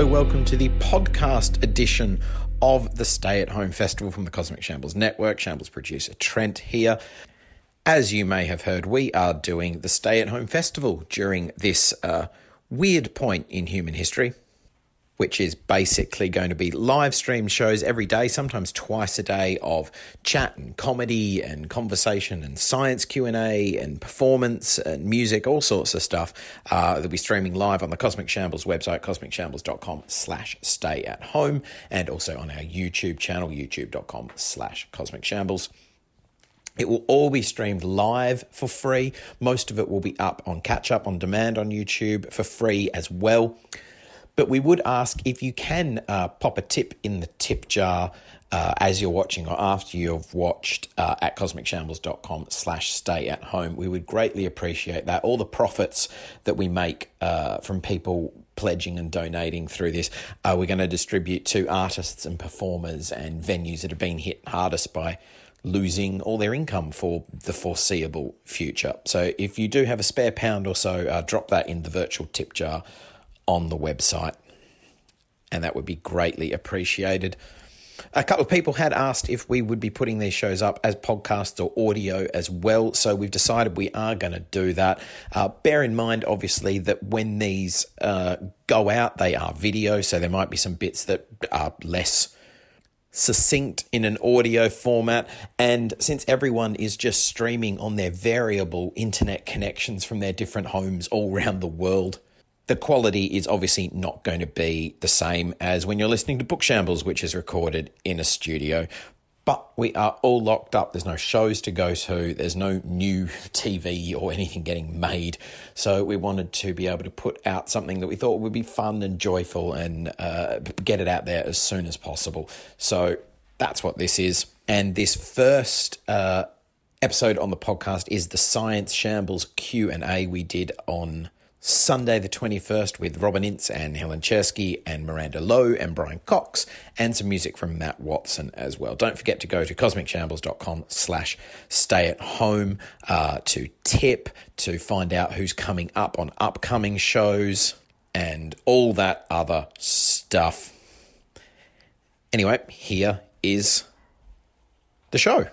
Welcome to the podcast edition of the Stay at Home Festival from the Cosmic Shambles Network. Shambles producer Trent here. As you may have heard, we are doing the Stay at Home Festival during this uh, weird point in human history which is basically going to be live stream shows every day, sometimes twice a day of chat and comedy and conversation and science Q&A and performance and music, all sorts of stuff. Uh, they'll be streaming live on the Cosmic Shambles website, cosmicshambles.com slash stay at home, and also on our YouTube channel, youtube.com slash cosmic shambles. It will all be streamed live for free. Most of it will be up on catch up on demand on YouTube for free as well. But we would ask if you can uh, pop a tip in the tip jar uh, as you're watching or after you've watched uh, at cosmicshambles.com slash stay at home. We would greatly appreciate that. All the profits that we make uh, from people pledging and donating through this, we're going to distribute to artists and performers and venues that have been hit hardest by losing all their income for the foreseeable future. So if you do have a spare pound or so, uh, drop that in the virtual tip jar on the website, and that would be greatly appreciated. A couple of people had asked if we would be putting these shows up as podcasts or audio as well, so we've decided we are going to do that. Uh, bear in mind, obviously, that when these uh, go out, they are video, so there might be some bits that are less succinct in an audio format. And since everyone is just streaming on their variable internet connections from their different homes all around the world, the quality is obviously not going to be the same as when you're listening to Book Shambles, which is recorded in a studio. But we are all locked up. There's no shows to go to. There's no new TV or anything getting made. So we wanted to be able to put out something that we thought would be fun and joyful and uh, get it out there as soon as possible. So that's what this is. And this first uh, episode on the podcast is the Science Shambles Q and A we did on Sunday the 21st with Robin Ince and Helen Czerski and Miranda Lowe and Brian Cox and some music from Matt Watson as well. Don't forget to go to cosmicshambles.com slash stay at home uh, to tip, to find out who's coming up on upcoming shows and all that other stuff. Anyway, here is the show.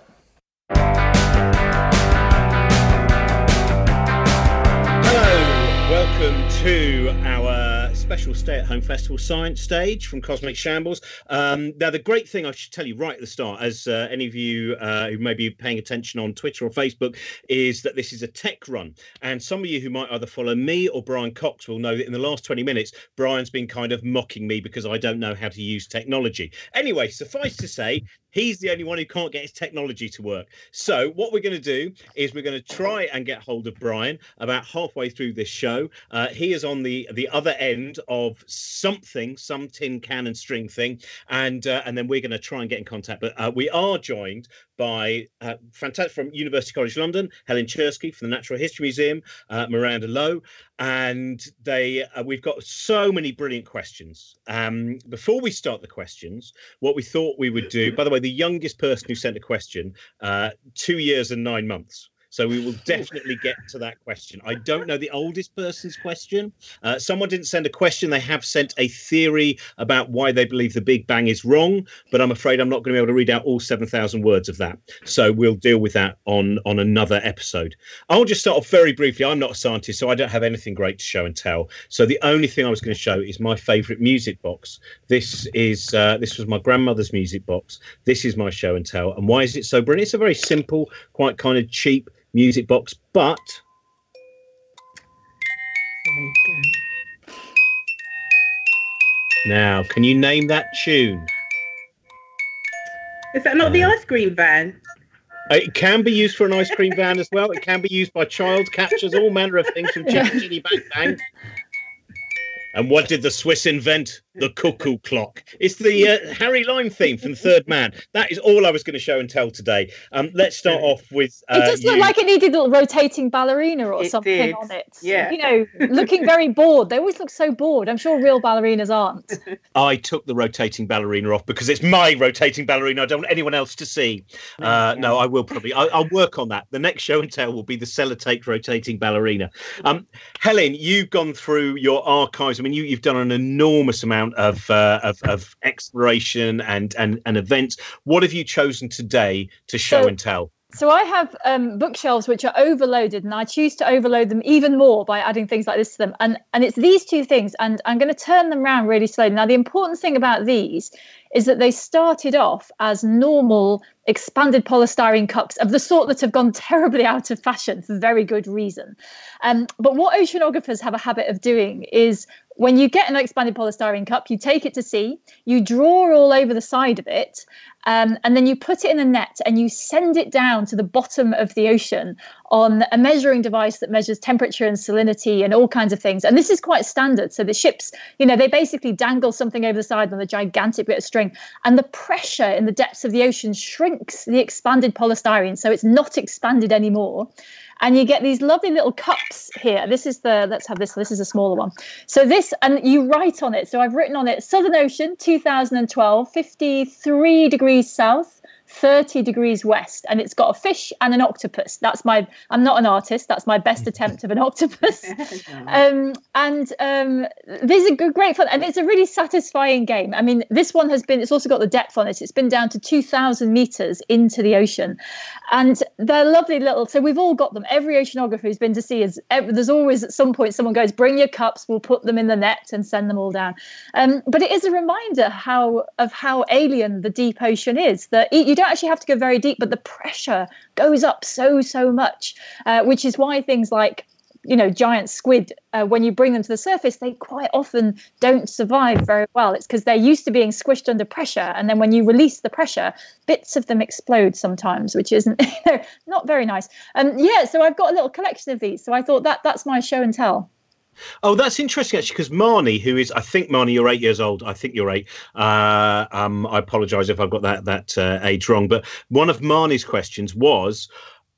Welcome to our special stay at home festival science stage from Cosmic Shambles. Um, now, the great thing I should tell you right at the start, as uh, any of you uh, who may be paying attention on Twitter or Facebook, is that this is a tech run. And some of you who might either follow me or Brian Cox will know that in the last 20 minutes, Brian's been kind of mocking me because I don't know how to use technology. Anyway, suffice to say, He's the only one who can't get his technology to work. So, what we're going to do is we're going to try and get hold of Brian about halfway through this show. Uh, he is on the the other end of something, some tin can and string thing, and uh, and then we're going to try and get in contact. But uh, we are joined by uh, fantastic from University College London, Helen Czerski from the Natural History Museum, uh, Miranda Lowe, and they uh, we've got so many brilliant questions. Um, before we start the questions, what we thought we would do. By the way, the youngest person who sent a question, uh, two years and nine months. So we will definitely get to that question. I don't know the oldest person's question. Uh, someone didn't send a question. They have sent a theory about why they believe the Big Bang is wrong, but I'm afraid I'm not going to be able to read out all 7,000 words of that. So we'll deal with that on, on another episode. I'll just start off very briefly. I'm not a scientist, so I don't have anything great to show and tell. So the only thing I was going to show is my favorite music box. This is uh, this was my grandmother's music box. This is my show and tell. And why is it so brilliant? It's a very simple, quite kind of cheap music box, but now, can you name that tune? Is that not uh, the ice cream van? It can be used for an ice cream van as well. It can be used by child catchers, all manner of things from Chitty Chitty Bang Bang. And what did the Swiss invent? The cuckoo clock. It's the uh, Harry Lime theme from Third Man. That is all I was going to show and tell today. Um, let's start off with. Uh, it does look you. like it needed a rotating ballerina or it something did. on it. Yeah. You know, looking very bored. They always look so bored. I'm sure real ballerinas aren't. I took the rotating ballerina off because it's my rotating ballerina. I don't want anyone else to see. Uh, no, I will probably. I, will work on that. The next show and tell will be the sellotape rotating ballerina. Um, Helen, you've gone through your archives. I mean, you, you've done an enormous amount amount of, uh, of, of exploration and, and and events. What have you chosen today to show So- and tell? So I have um, bookshelves which are overloaded, and I choose to overload them even more by adding things like this to them. And and it's these two things, and I'm going to turn them around really slowly. Now, the important thing about these is that they started off as normal expanded polystyrene cups of the sort that have gone terribly out of fashion for very good reason. Um, but what oceanographers have a habit of doing is when you get an expanded polystyrene cup, you take it to sea, you draw all over the side of it, um, and then you put it in a net and you send it down to the bottom of the ocean on a measuring device that measures temperature and salinity and all kinds of things. And this is quite standard. So the ships, you know, they basically dangle something over the side on a gigantic bit of string, and the pressure in the depths of the ocean shrinks the expanded polystyrene, so it's not expanded anymore and you get these lovely little cups here. This is the let's have this. This is a smaller one. So this and you write on it. So I've written on it Southern Ocean 2012, 53 degrees south, 30 degrees west, and it's got a fish and an octopus. That's my. I'm not an artist. That's my best attempt of an octopus. Um, and um, these are good, great fun, and it's a really satisfying game. I mean, this one has been. It's also got the depth on it. It's been down to 2,000 meters into the ocean, and they're lovely little. So we've all got them. Every oceanographer who's been to sea is. There's always at some point someone goes, "Bring your cups. We'll put them in the net and send them all down." Um, but it is a reminder how of how alien the deep ocean is. That you don't actually have to go very deep, but the pressure goes up so so much, uh, which is why things like you know giant squid uh, when you bring them to the surface they quite often don't survive very well. It's because they're used to being squished under pressure and then when you release the pressure bits of them explode sometimes which isn't not very nice. Um yeah so i've got a little collection of these so i thought that that's my show and tell Oh, that's interesting actually, because Marnie, who is, I think Marnie, you're eight years old. I think you're eight. Uh, um, I apologise if I've got that that uh, age wrong. But one of Marnie's questions was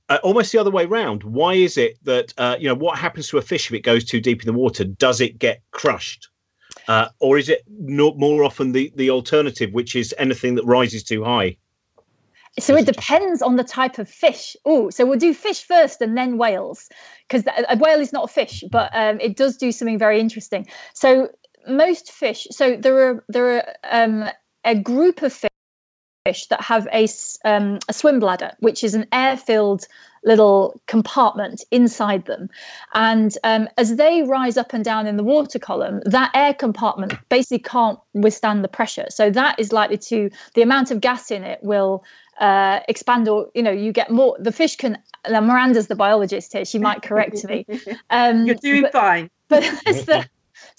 uh, almost the other way round. Why is it that uh, you know what happens to a fish if it goes too deep in the water? Does it get crushed, uh, or is it not more often the the alternative, which is anything that rises too high? So it depends on the type of fish. Oh so we'll do fish first and then whales because a whale is not a fish but um, it does do something very interesting. So most fish so there are there are um, a group of fish that have a, s- um, a swim bladder which is an air filled little compartment inside them. And um, as they rise up and down in the water column that air compartment basically can't withstand the pressure. So that is likely to the amount of gas in it will uh, expand or you know you get more the fish can now miranda's the biologist here she might correct me. Um You're doing but- fine. but that's the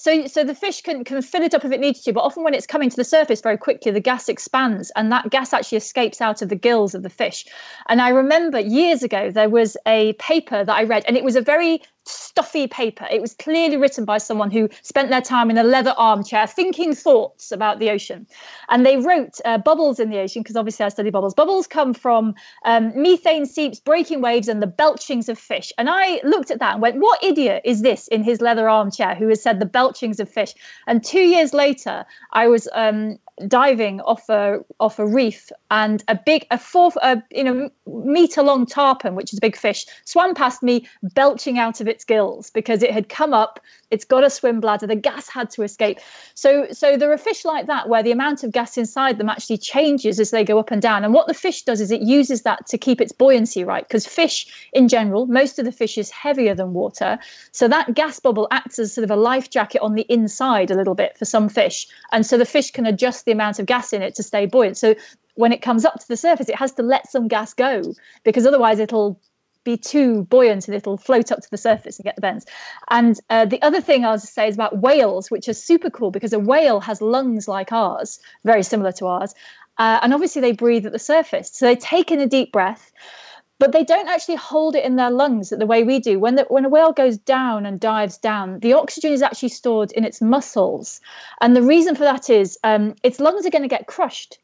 so so the fish can can fill it up if it needs to but often when it's coming to the surface very quickly the gas expands and that gas actually escapes out of the gills of the fish. And i remember years ago there was a paper that i read and it was a very stuffy paper. It was clearly written by someone who spent their time in a leather armchair thinking thoughts about the ocean. And they wrote uh, bubbles in the ocean because obviously i study bubbles. Bubbles come from um, methane seeps breaking waves and the belchings of fish. And i looked at that and went what idiot is this in his leather armchair who has said the belchings of fish? And two years later i was um, diving off a off a reef and a big a four a, you know meter long tarpon which is a big fish swam past me belching out of its gills because it had come up it's got a swim bladder the gas had to escape. So so there are fish like that where the amount of gas inside them actually changes as they go up and down. And what the fish does is it uses that to keep its buoyancy right? Because fish in general most of the fish is heavier than water. So that gas bubble acts as sort of a life jacket on the inside a little bit for some fish. And so the fish can adjust the amount of gas in it to stay buoyant. So when it comes up to the surface it has to let some gas go because otherwise it'll be too buoyant and it'll float up to the surface and get the bends. And uh, the other thing I'll just say is about whales, which are super cool because a whale has lungs like ours, very similar to ours. Uh, and obviously they breathe at the surface. So they take in a deep breath, but they don't actually hold it in their lungs the way we do. When, the, when a whale goes down and dives down, the oxygen is actually stored in its muscles. And the reason for that is um, its lungs are going to get crushed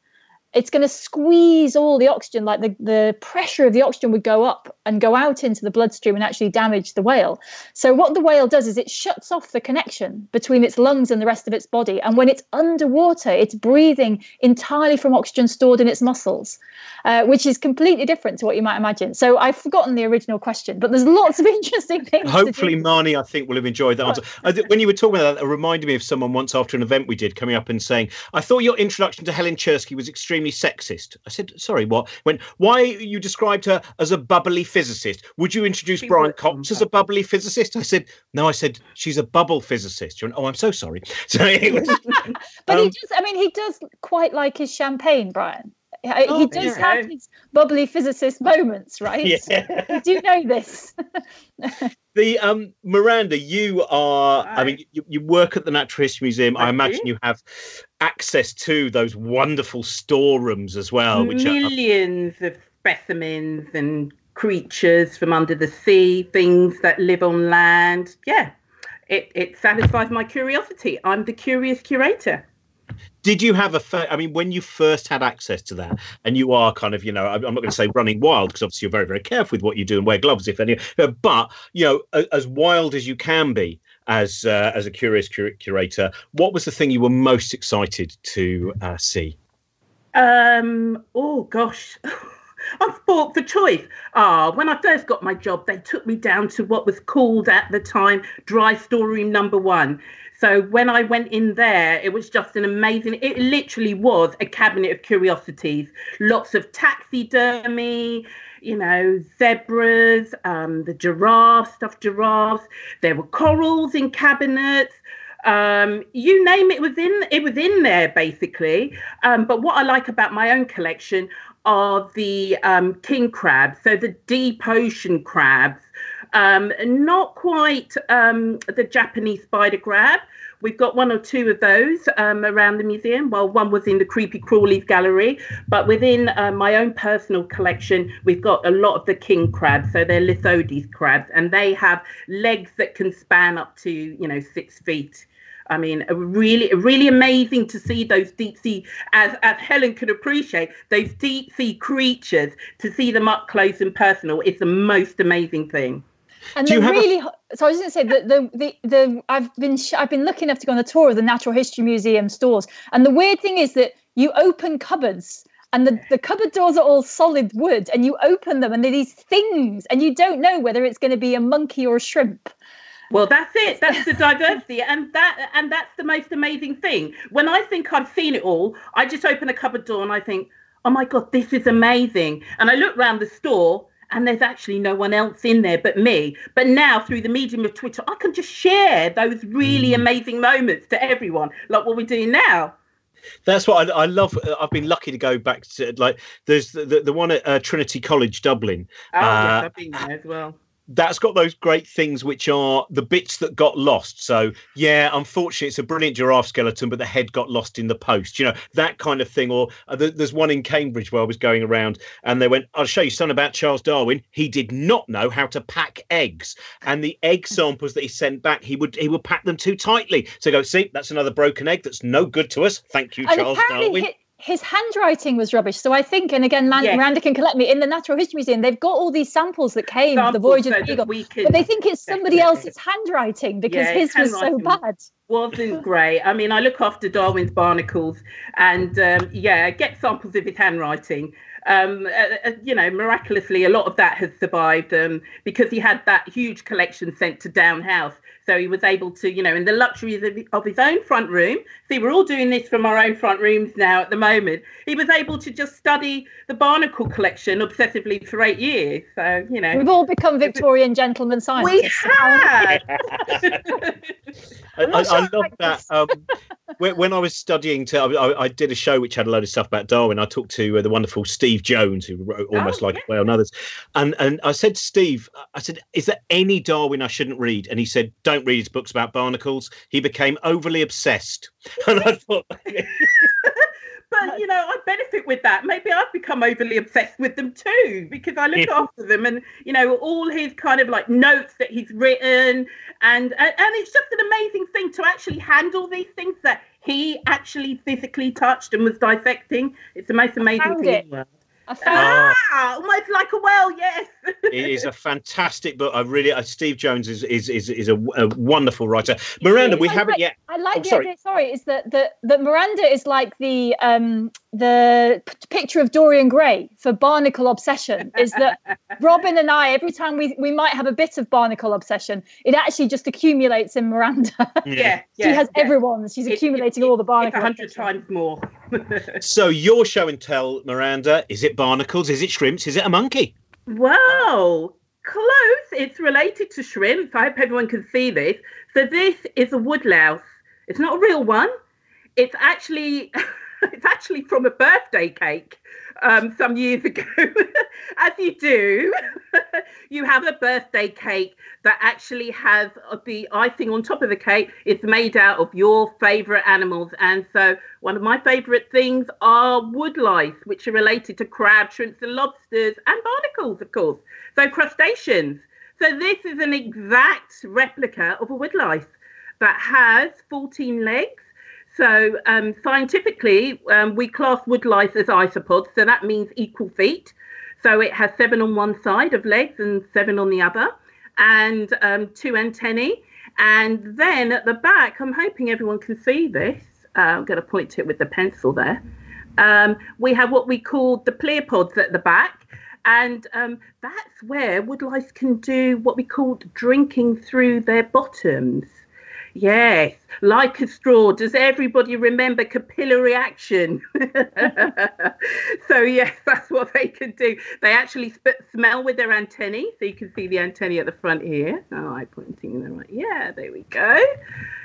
it's going to squeeze all the oxygen like the, the pressure of the oxygen would go up and go out into the bloodstream and actually damage the whale. So what the whale does is it shuts off the connection between its lungs and the rest of its body. And when it's underwater it's breathing entirely from oxygen stored in its muscles uh, which is completely different to what you might imagine. So i've forgotten the original question but there's lots of interesting things hopefully marnie i think will have enjoyed that. Answer when you were talking about that it reminded me of someone once after an event we did coming up and saying i thought your introduction to helen czerski was extremely extremely sexist. I said, sorry, what? When why you described her as a bubbly physicist? Would you introduce she Brian Cox as a bubbly physicist? I said, no, I said she's a bubble physicist. Went, oh, I'm so sorry. So was, but um, he does. I mean, he does quite like his champagne, Brian. Oh, he does have his bubbly physicist moments, right? Yeah. you do know this. the um Miranda, you are. Hi. I mean, you, you, work at the Natural History Museum. I, I imagine you have access to those wonderful storerooms as well, which millions are, of specimens and creatures from under the sea, things that live on land. Yeah, it it satisfies my curiosity. I'm the curious curator did you have a i mean when you first had access to that and you are kind of you know i'm not going to say running wild because obviously you're very very careful with what you do and wear gloves if any but you know as wild as you can be as uh, as a curious cur- curator what was the thing you were most excited to uh, see um oh gosh I'm sport for choice. Ah, when I first got my job, they took me down to what was called at the time dry storeroom number one. So when I went in there, it was just an amazing, it literally was a cabinet of curiosities. Lots of taxidermy, you know, zebras, um, the giraffe, stuffed giraffes. There were corals in cabinets. Um, you name it was in it was in there basically. Um, but what I like about my own collection are the um, king crabs, so the deep ocean crabs um, not quite um, the Japanese spider crab. We've got one or two of those um, around the museum. Well, one was in the Creepy Crawlies gallery, but within uh, my own personal collection, we've got a lot of the king crabs. So they're Lithodes crabs, and they have legs that can span up to, you know, six feet. I mean, really, really amazing to see those deep sea, as as Helen could appreciate, those deep sea creatures. To see them up close and personal is the most amazing thing. And the really, a... so I was going to say that the, the the I've been sh- I've been lucky enough to go on a tour of the Natural History Museum stores, and the weird thing is that you open cupboards and the, the cupboard doors are all solid wood and you open them and they're these things and you don't know whether it's going to be a monkey or a shrimp. Well that's it. That's the diversity and that and that's the most amazing thing. When i think i've seen it all i just open a cupboard door and i think oh my god this is amazing. And i look around the store and there's actually no one else in there but me. But now through the medium of Twitter, I can just share those really mm. amazing moments to everyone, like what we're doing now. That's what I, I, love. I've been lucky to go back to like there's the the, the one at uh, Trinity College Dublin. Oh uh, yes, I've been there as well that's got those great things which are the bits that got lost. So yeah, unfortunately, it's a brilliant giraffe skeleton, but the head got lost in the post. You know that kind of thing. Or uh, there's one in Cambridge where I was going around, and they went, "I'll show you something about Charles Darwin. He did not know how to pack eggs, and the egg samples that he sent back, he would he would pack them too tightly. So go see, that's another broken egg. That's no good to us. Thank you, and Charles Darwin." His handwriting was rubbish. So I think, and again, Man- yes. Miranda can collect me in the Natural History Museum. They've got all these samples that came samples the voyage of the Beagle, but they think it's somebody else's handwriting because yeah, his was so bad. Wasn't great. I mean, I look after Darwin's barnacles, and um, yeah, get samples of his handwriting. Um, uh, uh, you know, miraculously, a lot of that has survived um, because he had that huge collection sent to Down House so he was able to, you know, in the luxuries of, of his own front room. See, we're all doing this from our own front rooms now at the moment. He was able to just study the barnacle collection obsessively for eight years. So, you know. We've all become Victorian gentlemen scientists. We have. I, I, I, love that. Um, when, when, I was studying, to, I, I, did a show which had a load of stuff about Darwin. I talked to uh, the wonderful Steve Jones, who wrote Almost oh, Like yeah. a Whale and others. And, and I said, Steve, I said, is there any Darwin I shouldn't read? And he said, don't read his books about barnacles. He became overly obsessed. And I thought. but you know, I benefit with that. Maybe I've become overly obsessed with them too because I look yeah. after them, and you know, all his kind of like notes that he's written, and, and and it's just an amazing thing to actually handle these things that he actually physically touched and was dissecting. It's the most amazing thing in the world. I found Ah, almost like a whale, yes. it is a fantastic book. I really, uh, Steve Jones is is is, is a, a wonderful writer. Miranda, we I haven't like- yet. I like Oh, the sorry. idea. Sorry, is that that that Miranda is like the um the p- picture of Dorian Gray for Barnacle obsession. Is that Robin and I every time we we might have a bit of Barnacle obsession, it actually just accumulates in Miranda. Yeah, she yeah, has yeah. everyone's. She's It- accumulating it- all the Barnacle. a hundred times more. So your show and tell, Miranda, is it barnacles? Is it shrimps? Is it a monkey? Wow, close. It's related to shrimp. I hope everyone can see this. So this is a woodlouse. It's not a real one. It's actually it's actually from a birthday cake um, some years ago. As you do, you have a birthday cake that actually has uh, the icing on top of the cake. It's made out of your favorite animals, and so one of my favorite things are woodlice, which are related to crab, shrimps, and lobsters, and barnacles, of course. So crustaceans. So this is an exact replica of a woodlice that has 14 legs. So um, scientifically, um, we class woodlice as isopods. So that means equal feet. So it has seven on one side of legs and seven on the other, and um, two antennae. And then at the back, I'm hoping everyone can see this. Uh, I'm going to point to it with the pencil there. Um, we have what we call the pleopods at the back. And um, that's where woodlice can do what we call drinking through their bottoms. Yes, like a straw. Does everybody remember capillary action? so yes, that's what they can do. They actually sp- smell with their antennae, so you can see the antennae at the front here. Oh, I'm pointing in right. Yeah, there we go.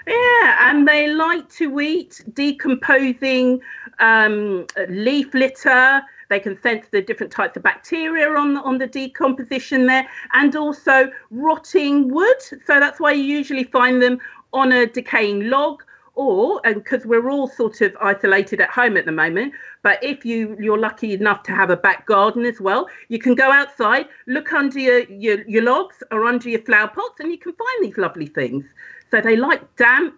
Yeah, and they like to eat decomposing um, leaf litter. They can sense the different types of bacteria on the, on the decomposition there, and also rotting wood. So that's why you usually find them on a decaying log or and because we're all sort of isolated at home at the moment but if you you're lucky enough to have a back garden as well you can go outside look under your your, your logs or under your flower pots and you can find these lovely things. So they like damp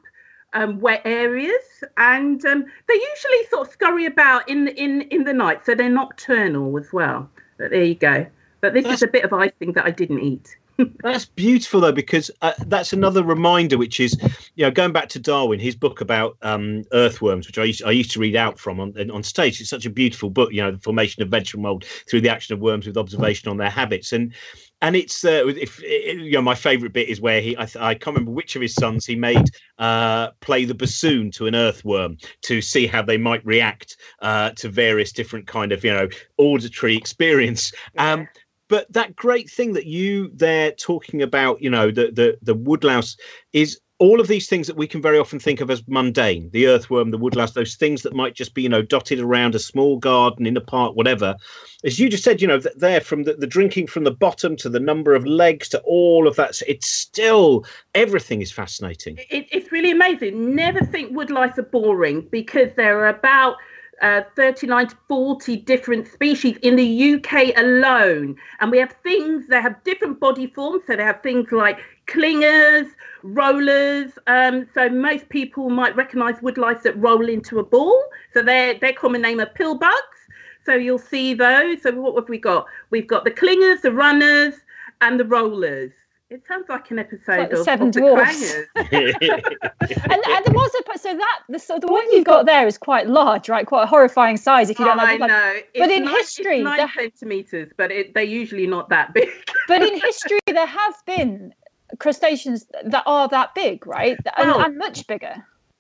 um, wet areas and um, they usually sort of scurry about in in in the night so they're nocturnal as well. But there you go. But this That's- is a bit of icing that i didn't eat That's beautiful though, because uh, that's another reminder, which is, you know, going back to Darwin, his book about um, earthworms, which I used, I used to read out from on on stage. It's such a beautiful book, you know, the formation of vegetable mold through the action of worms with observation on their habits, and and it's uh, if you know my favourite bit is where he I, I can't remember which of his sons he made uh, play the bassoon to an earthworm to see how they might react uh, to various different kind of you know auditory experience. Um, but that great thing that you there talking about you know the the the woodlouse is all of these things that we can very often think of as mundane the earthworm the woodlouse those things that might just be you know dotted around a small garden in a park whatever as you just said you know th- there from the, the drinking from the bottom to the number of legs to all of that it's still everything is fascinating it, it's really amazing. Never think woodlice are boring because there are about uh, 39 to 40 different species in the UK alone. And we have things that have different body forms. So they have things like clingers, rollers. Um, so most people might recognize woodlice that roll into a ball. So their their common name are pillbugs. So you'll see those. So what have we got? We've got the clingers, the runners, and the rollers. It sounds like an episode Like the of, Seven of Dwarfs. Clangers. and, and there was a so that the so the one you've got there is quite large, right? Quite a horrifying size if you don't Oh, I like. know. But It's in nine, history, it's nine there- centimeters, but it, they're usually not that big. But in history, there have been crustaceans that are that big, right? And, Well- and much bigger.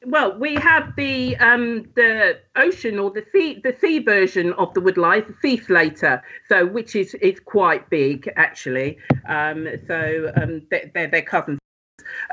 Well, we have the um, the ocean or the sea the sea version of the woodlice, the sea slater, so which is is quite big actually. Um, so um, they're, they're, they're cousins.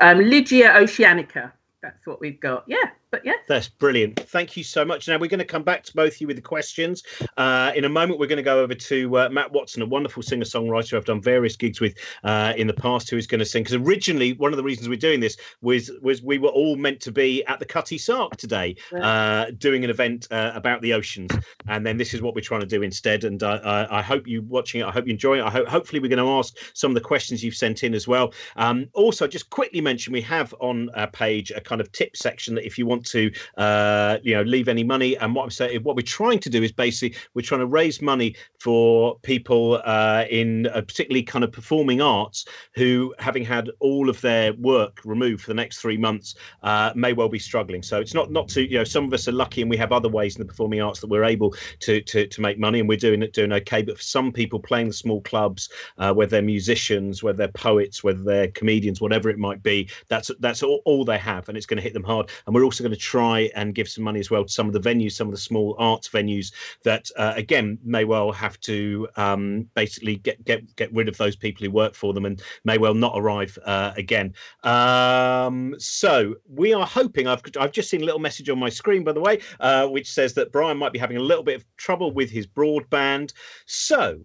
Um, oceanica. That's what we've got. Yeah, but yes. That's brilliant. Thank you so much. Now we're going to come back to both of you with the questions. Uh, in a moment, we're going to go over to uh, Matt Watson, a wonderful singer songwriter I've done various gigs with uh, in the past, who is going to sing. Because originally, one of the reasons we're doing this was was we were all meant to be at the Cutty Sark today, uh, doing an event uh, about the oceans, and then this is what we're trying to do instead. And uh, I, I hope you watching it. I hope you enjoy it. I hope hopefully we're going to ask some of the questions you've sent in as well. Um, also, just quickly mention we have on our page a kind of tip section that if you want want to, uh, you know, leave any money. And what I'm saying, what we're trying to do is basically we're trying to raise money for people uh, in uh, particularly kind of performing arts who, having had all of their work removed for the next three months, uh, may well be struggling. So it's not not to you know some of us are lucky and we have other ways in the performing arts that we're able to to, to make money and we're doing it doing okay. But for some people playing the small clubs, uh, whether they're musicians, whether they're poets, whether they're comedians, whatever it might be, that's that's all, all they have, and it's going to hit them hard. And we're also going to try and give some money as well to some of the venues, some of the small arts venues that uh, again may well have to um, basically get get get rid of those people who work for them and may well not arrive uh, again. Um, so we are hoping. I've I've just seen a little message on my screen, by the way, uh, which says that Brian might be having a little bit of trouble with his broadband. So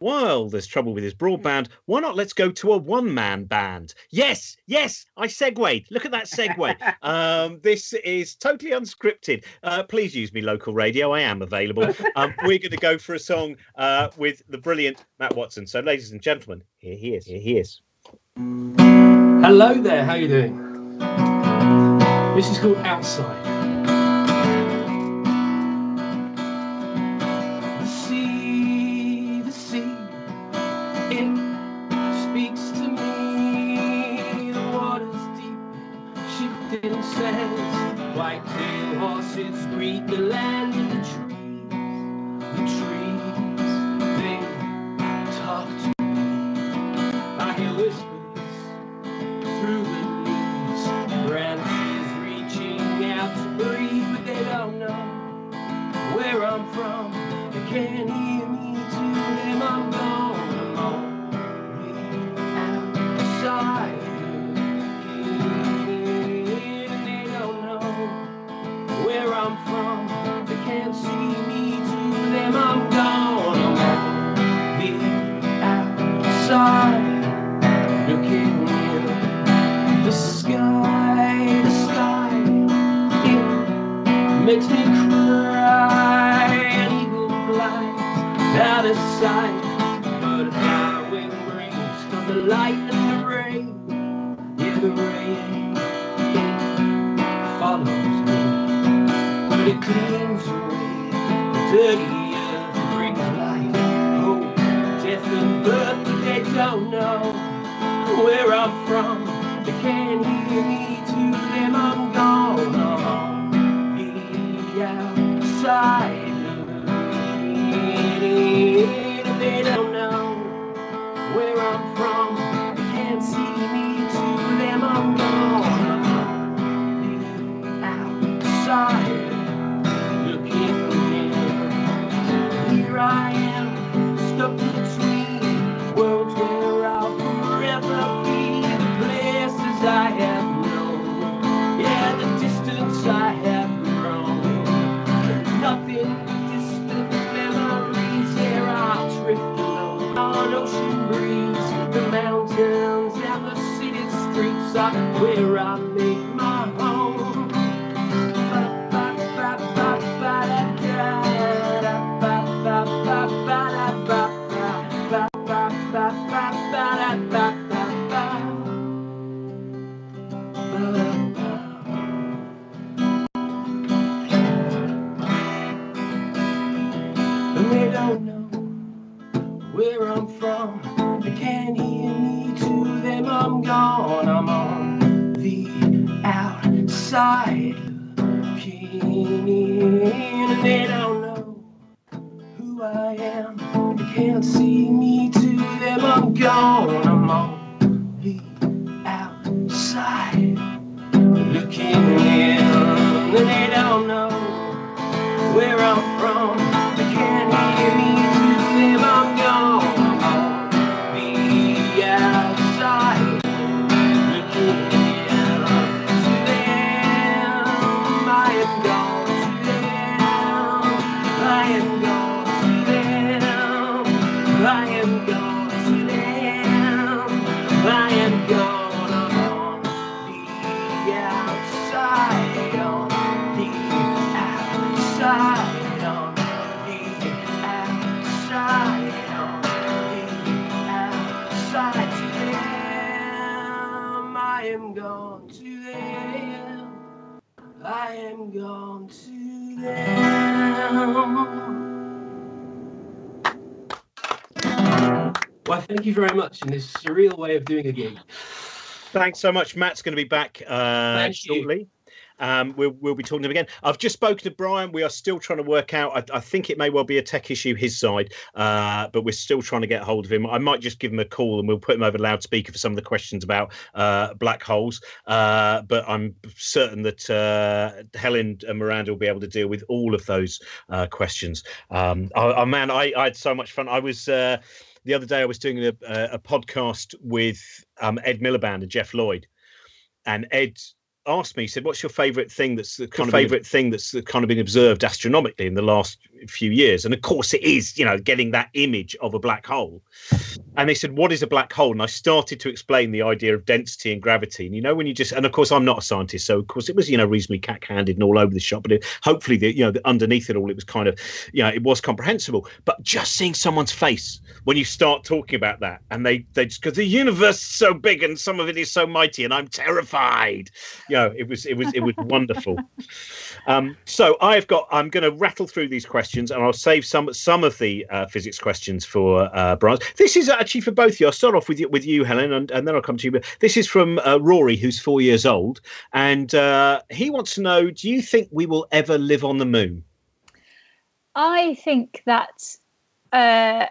while there's trouble with his broadband, why not let's go to a one man band? Yes, yes, I segued. Look at that segue. um, this is totally unscripted. Uh, please use me, local radio. I am available. Um, we're going to go for a song uh, with the brilliant Matt Watson. So, ladies and gentlemen, here he is. Here he is. Hello there, how you doing? This is called Outside. Are where I make way of doing a gig. Thanks so much. Matt's going to be back uh, shortly. Um, we'll, we'll be talking to him again. I've just spoken to Brian. We are still trying to work out. I, I think it may well be a tech issue his side, uh, but we're still trying to get hold of him. I might just give him a call and we'll put him over loudspeaker for some of the questions about uh, black holes. Uh, but I'm certain that uh, Helen and Miranda will be able to deal with all of those uh, questions. Um, oh, oh, man, I, I had so much fun. I was. The other day, I was doing a, a, a podcast with um, Ed Miliband and Geoff Lloyd, and Ed asked me, he said, "What's your favourite thing that's the kind of favourite thing that's kind of been observed astronomically in the last few years?" And of course, it is, you know, getting that image of a black hole. And they said, "What is a black hole?" And I started to explain the idea of density and gravity. And you know, when you just, and of course, I'm not a scientist, so of course, it was, you know, reasonably cack-handed and all over the shop. But it, hopefully, the, you know, the, underneath it all, it was kind of, you know, it was comprehensible. But just seeing someone's face when you start talking about that, and they they just because the universe is so big and some of it is so mighty, and I'm terrified. You know, it was it was it was wonderful. Um, so I've got I'm going to rattle through these questions, and I'll save some some of the uh, physics questions for uh, Brian. This is actually for both of you. I'll start off with you, with you, Helen, and, and then I'll come to you. But this is from uh, Rory, who's four years old, and uh, he wants to know: Do you think we will ever live on the moon? I think that uh,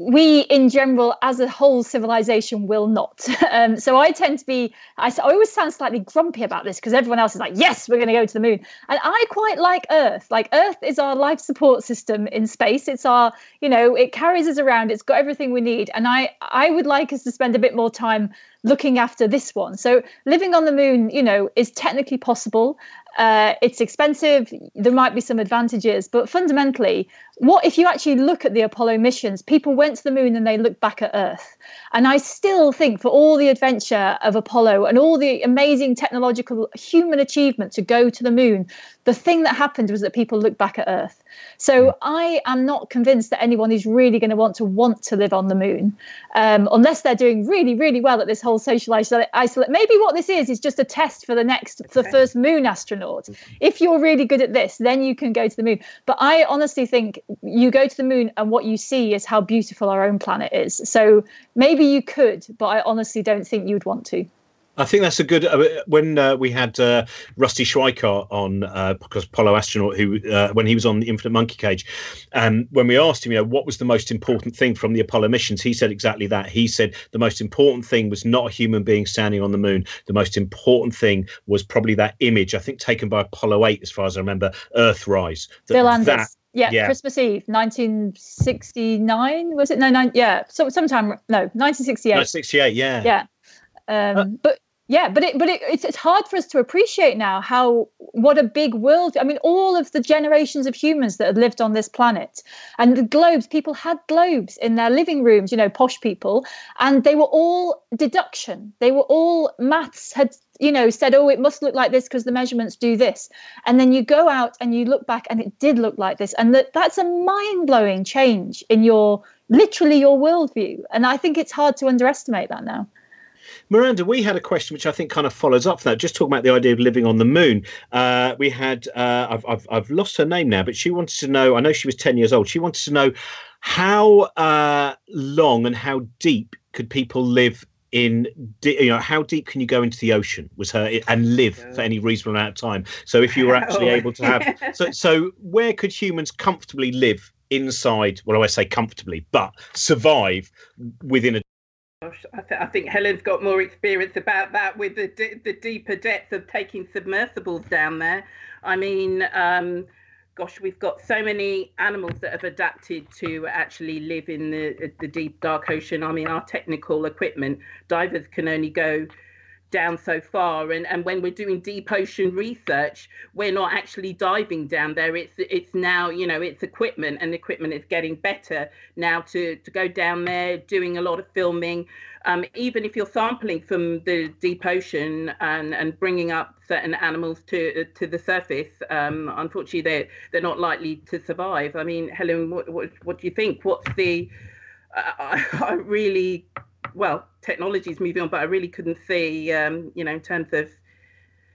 we, in general, as a whole civilization, will not. Um, so I tend to be—I always sound slightly grumpy about this because everyone else is like, yes, we're going to go to the moon. And I quite like Earth. Like, Earth is our life support system in space. It's our, you know, it carries us around, it's got everything we need. And I, I would like us to spend a bit more time looking after this one. So living on the moon, you know, is technically possible. Uh, it's expensive. There might be some advantages, but fundamentally, what if you actually look at the Apollo missions? People went to the moon and they looked back at Earth. And I still think, for all the adventure of Apollo and all the amazing technological human achievement to go to the moon, the thing that happened was that people looked back at Earth. So I am not convinced that anyone is really going to want to want to live on the moon, um, unless they're doing really, really well at this whole social isolate. isolate. Maybe what this is is just a test for the next, the first moon astronaut. If you're really good at this, then you can go to the moon. But I honestly think you go to the moon and what you see is how beautiful our own planet is. So maybe you could, but I honestly don't think you'd want to. I think that's a good. Uh, when uh, we had uh, Rusty Schweickart on, uh, because Apollo astronaut, who uh, when he was on the Infinite Monkey Cage, um, when we asked him, you know, what was the most important thing from the Apollo missions, he said exactly that. He said the most important thing was not a human being standing on the moon. The most important thing was probably that image, I think, taken by Apollo eight, as far as I remember, Earthrise. That- Bill Anders. that- yeah, yeah. Christmas Eve, 1969. Was it? No, nine. Yeah, so sometime. No, 1968. no, 68, yeah. yeah um but yeah but it but it, it's, it's hard for us to appreciate now how what a big world i mean all of the generations of humans that had lived on this planet and the globes people had globes in their living rooms you know posh people and they were all deduction. They were all maths had you know said oh it must look like this because the measurements do this. And then you go out and you look back and it did look like this. And that that's a mind-blowing change in your literally your worldview. And i think it's hard to underestimate that now Miranda, we had a question which I think kind of follows up from that. Just talking about the idea of living on the moon. Uh, we had, uh, I've, I've, I've lost her name now, but she wanted to know, I know she was 10 years old. She wanted to know how uh, long and how deep could people live in, you know, how deep can you go into the ocean was her and live for any reasonable amount of time. So if you were actually able to have, so, so where could humans comfortably live inside, well, I say comfortably, but survive within a I, th- I think Helen's got more experience about that with the d- the deeper depth of taking submersibles down there. I mean, um, gosh, we've got so many animals that have adapted to actually live in the the deep dark ocean. I mean, our technical equipment, divers can only go down so far and and when we're doing deep ocean research we're not actually diving down there. It's it's now you know it's equipment and equipment is getting better now to to go down there doing a lot of filming. Um, even if you're sampling from the deep ocean and and bringing up certain animals to to the surface um, unfortunately they're they're not likely to survive. I mean helen what what, what do you think? What's the I I really well technology is moving on but i really couldn't see um you know in terms of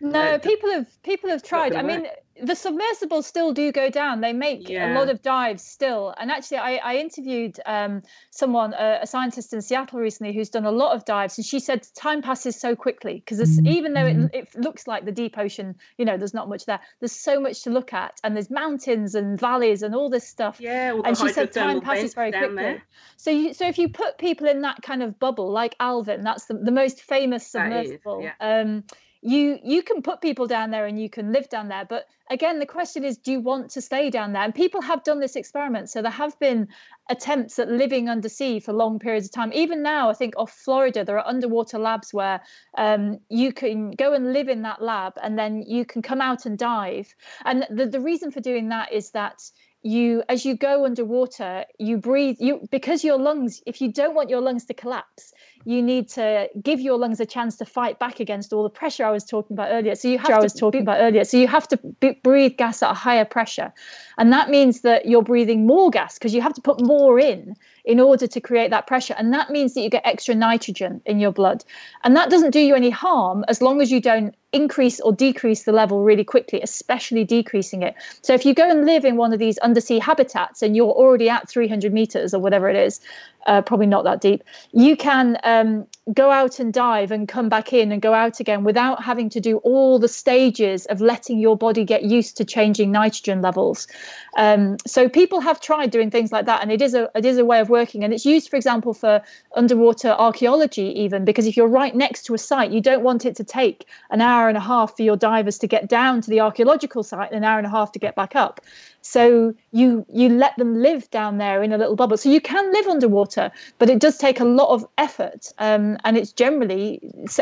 No, Uh, people have people have tried. I mean, the submersibles still do go down. They make a lot of dives still. And actually, I, I interviewed um, someone, a, a scientist in Seattle recently, who's done a lot of dives, and she said time passes so quickly because even though it, it looks like the deep ocean, you know, there's not much there. There's so much to look at, and there's mountains and valleys and all this stuff. Yeah, the and she said time passes very quickly. there. So, you, so if you put people in that kind of bubble, like Alvin, that's the, the most famous is, submersible. yeah. Um, you you can put people down there and you can live down there, but again, the question is, do you want to stay down there? And people have done this experiment, so there have been attempts at living undersea for long periods of time. Even now, I think off Florida, there are underwater labs where um, you can go and live in that lab, and then you can come out and dive. And the the reason for doing that is that you as you go underwater you breathe you because your lungs if you don't want your lungs to collapse you need to give your lungs a chance to fight back against all the pressure i was talking about earlier. So you have to, I was talking about earlier. So you have to b- breathe gas at a higher pressure. And that means that you're breathing more gas because you have to put more in in order to create that pressure. And that means that you get extra nitrogen in your blood. And that doesn't do you any harm as long as you don't increase or decrease the level really quickly especially decreasing it. So if you go and live in one of these undersea habitats and you're already at 300 meters or whatever it is uh, probably not that deep you can um, go out and dive and come back in and go out again without having to do all the stages of letting your body get used to changing nitrogen levels. Um, so people have tried doing things like that and it is a it is a way of working and it's used for example for underwater archaeology even because if you're right next to a site you don't want it to take an hour and a half for your divers to get down to the archaeological site and an hour and a half to get back up. So you you let them live down there in a little bubble. So you can live underwater but it does take a lot of effort um, and it's generally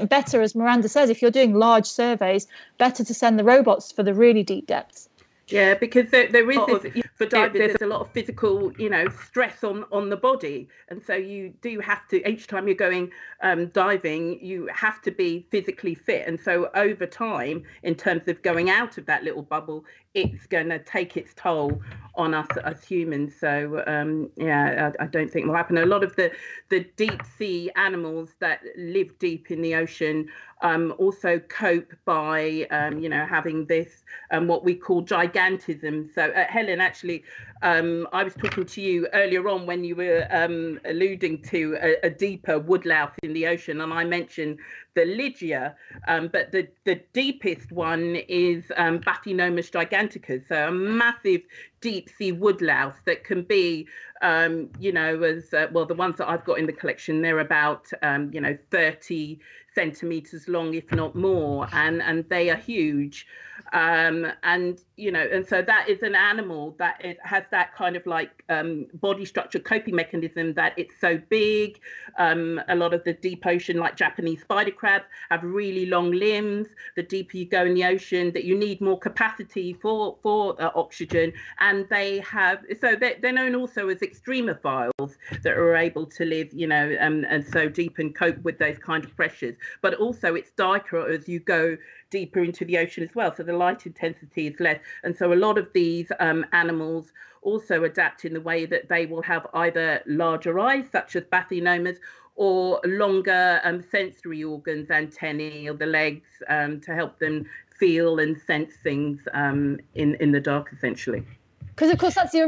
better as miranda says if you're doing large surveys better to send the robots for the really deep depths. Yeah, because there, there is this, for divers, there's a lot of physical, you know, stress on on the body, and so you do have to each time you're going um, diving, you have to be physically fit, and so over time, in terms of going out of that little bubble, it's going to take its toll on us as humans. So um, yeah, I, I don't think will happen. A lot of the the deep sea animals that live deep in the ocean um, also cope by um, you know having this um, what we call gigantism. So uh, Helen, actually, um, I was talking to you earlier on when you were um, alluding to a, a deeper woodlouse in the ocean, and I mentioned the Lygia, um, but the, the deepest one is um, Bathynomus giganticus, so a massive deep sea woodlouse that can be, um, you know, as uh, well, the ones that I've got in the collection, they're about, um, you know, 30 centimeters long, if not more, and, and they are huge. Um, and, you know, and so that is an animal that it has that kind of like um, body structure coping mechanism that it's so big. Um, a lot of the deep ocean, like Japanese spider crabs, have really long limbs. The deeper you go in the ocean, that you need more capacity for for uh, oxygen, and they have so they're, they're known also as extremophiles that are able to live, you know, um, and so deep and cope with those kind of pressures. But also it's darker as you go deeper into the ocean as well, so the light intensity is less, and so a lot of these um, animals also adapt in the way that they will have either larger eyes, such as Bathynomus, or longer um, sensory organs, antennae, or the legs, um, to help them feel and sense things um, in in the dark, essentially. Because of course that's the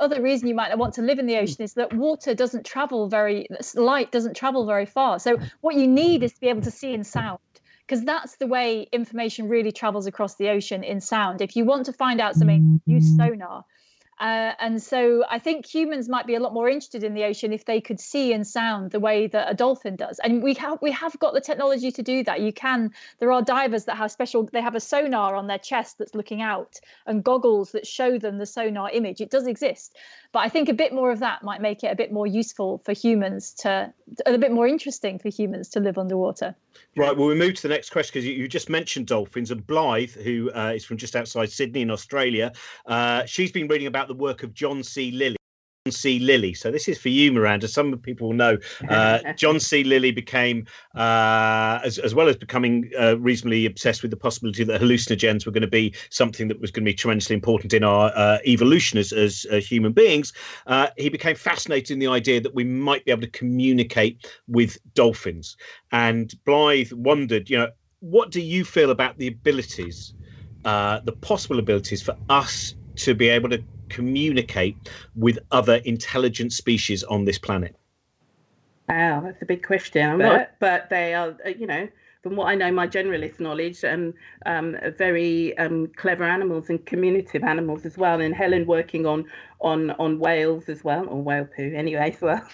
other reason- you might not want to live in the ocean is that water doesn't travel very light doesn't travel very far. So what you need is to be able to see in sound because that's the way information really travels across the ocean in sound. If you want to find out something use mm. sonar uh, and so I think humans might be a lot more interested in the ocean if they could see and sound the way that a dolphin does. And we have we have got the technology to do that. You can. There are divers that have special. They have a sonar on their chest that's looking out, and goggles that show them the sonar image. It does exist, but I think a bit more of that might make it a bit more useful for humans to, a bit more interesting for humans to live underwater. Right. Well, we move to the next question because you, you just mentioned dolphins and Blythe, who uh, is from just outside Sydney in Australia. Uh, she's been reading about the work of John C. Lilly. John C. Lilly. So this is for you, Miranda. Some people will know uh, John C. Lilly became, uh, as, as well as becoming uh, reasonably obsessed with the possibility that hallucinogens were going to be something that was going to be tremendously important in our uh, evolution as, as uh, human beings. Uh, he became fascinated in the idea that we might be able to communicate with dolphins. And Blythe wondered, you know, what do you feel about the abilities, uh, the possible abilities for us to be able to communicate with other intelligent species on this planet? Wow, that's a big question. I'm not, but they are, uh, you know, from what I know, my generalist knowledge, and um, very um, clever animals and communicative animals as well. And Helen working on on on whales as well, or whale poo anyway as well.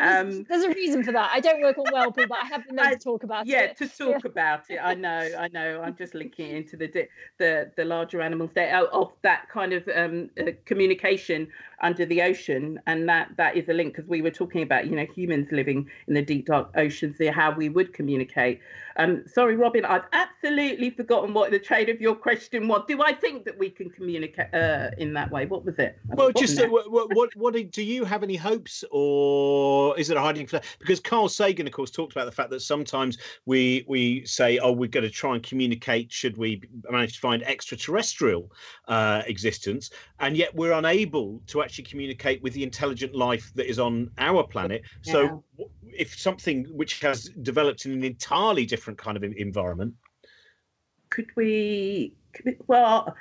um, there's a reason for that. I don't work on whale poo, but I have been known I- to talk about yeah, it. Yeah, to talk about it. I know, I know. I'm just linking it into the the the larger animals there of- of that kind of um, uh, communication under the ocean, and that that is a link because we were talking about you know humans living in the deep dark oceans, there how we would communicate. Um, sorry, Robin, I've absolutely forgotten what the trade of your question was. Do I think that we can communicate uh, in that way? What was it? Well, just uh, what, what, what, do you have any hopes, or is it a hiding? Because Carl Sagan, of course, talked about the fact that sometimes we we say, "Oh, we're going to try and communicate." Should we manage to find extraterrestrial uh, existence, and yet we're unable to actually communicate with the intelligent life that is on our planet. So, w- if something which has developed in an entirely different kind of environment, could we well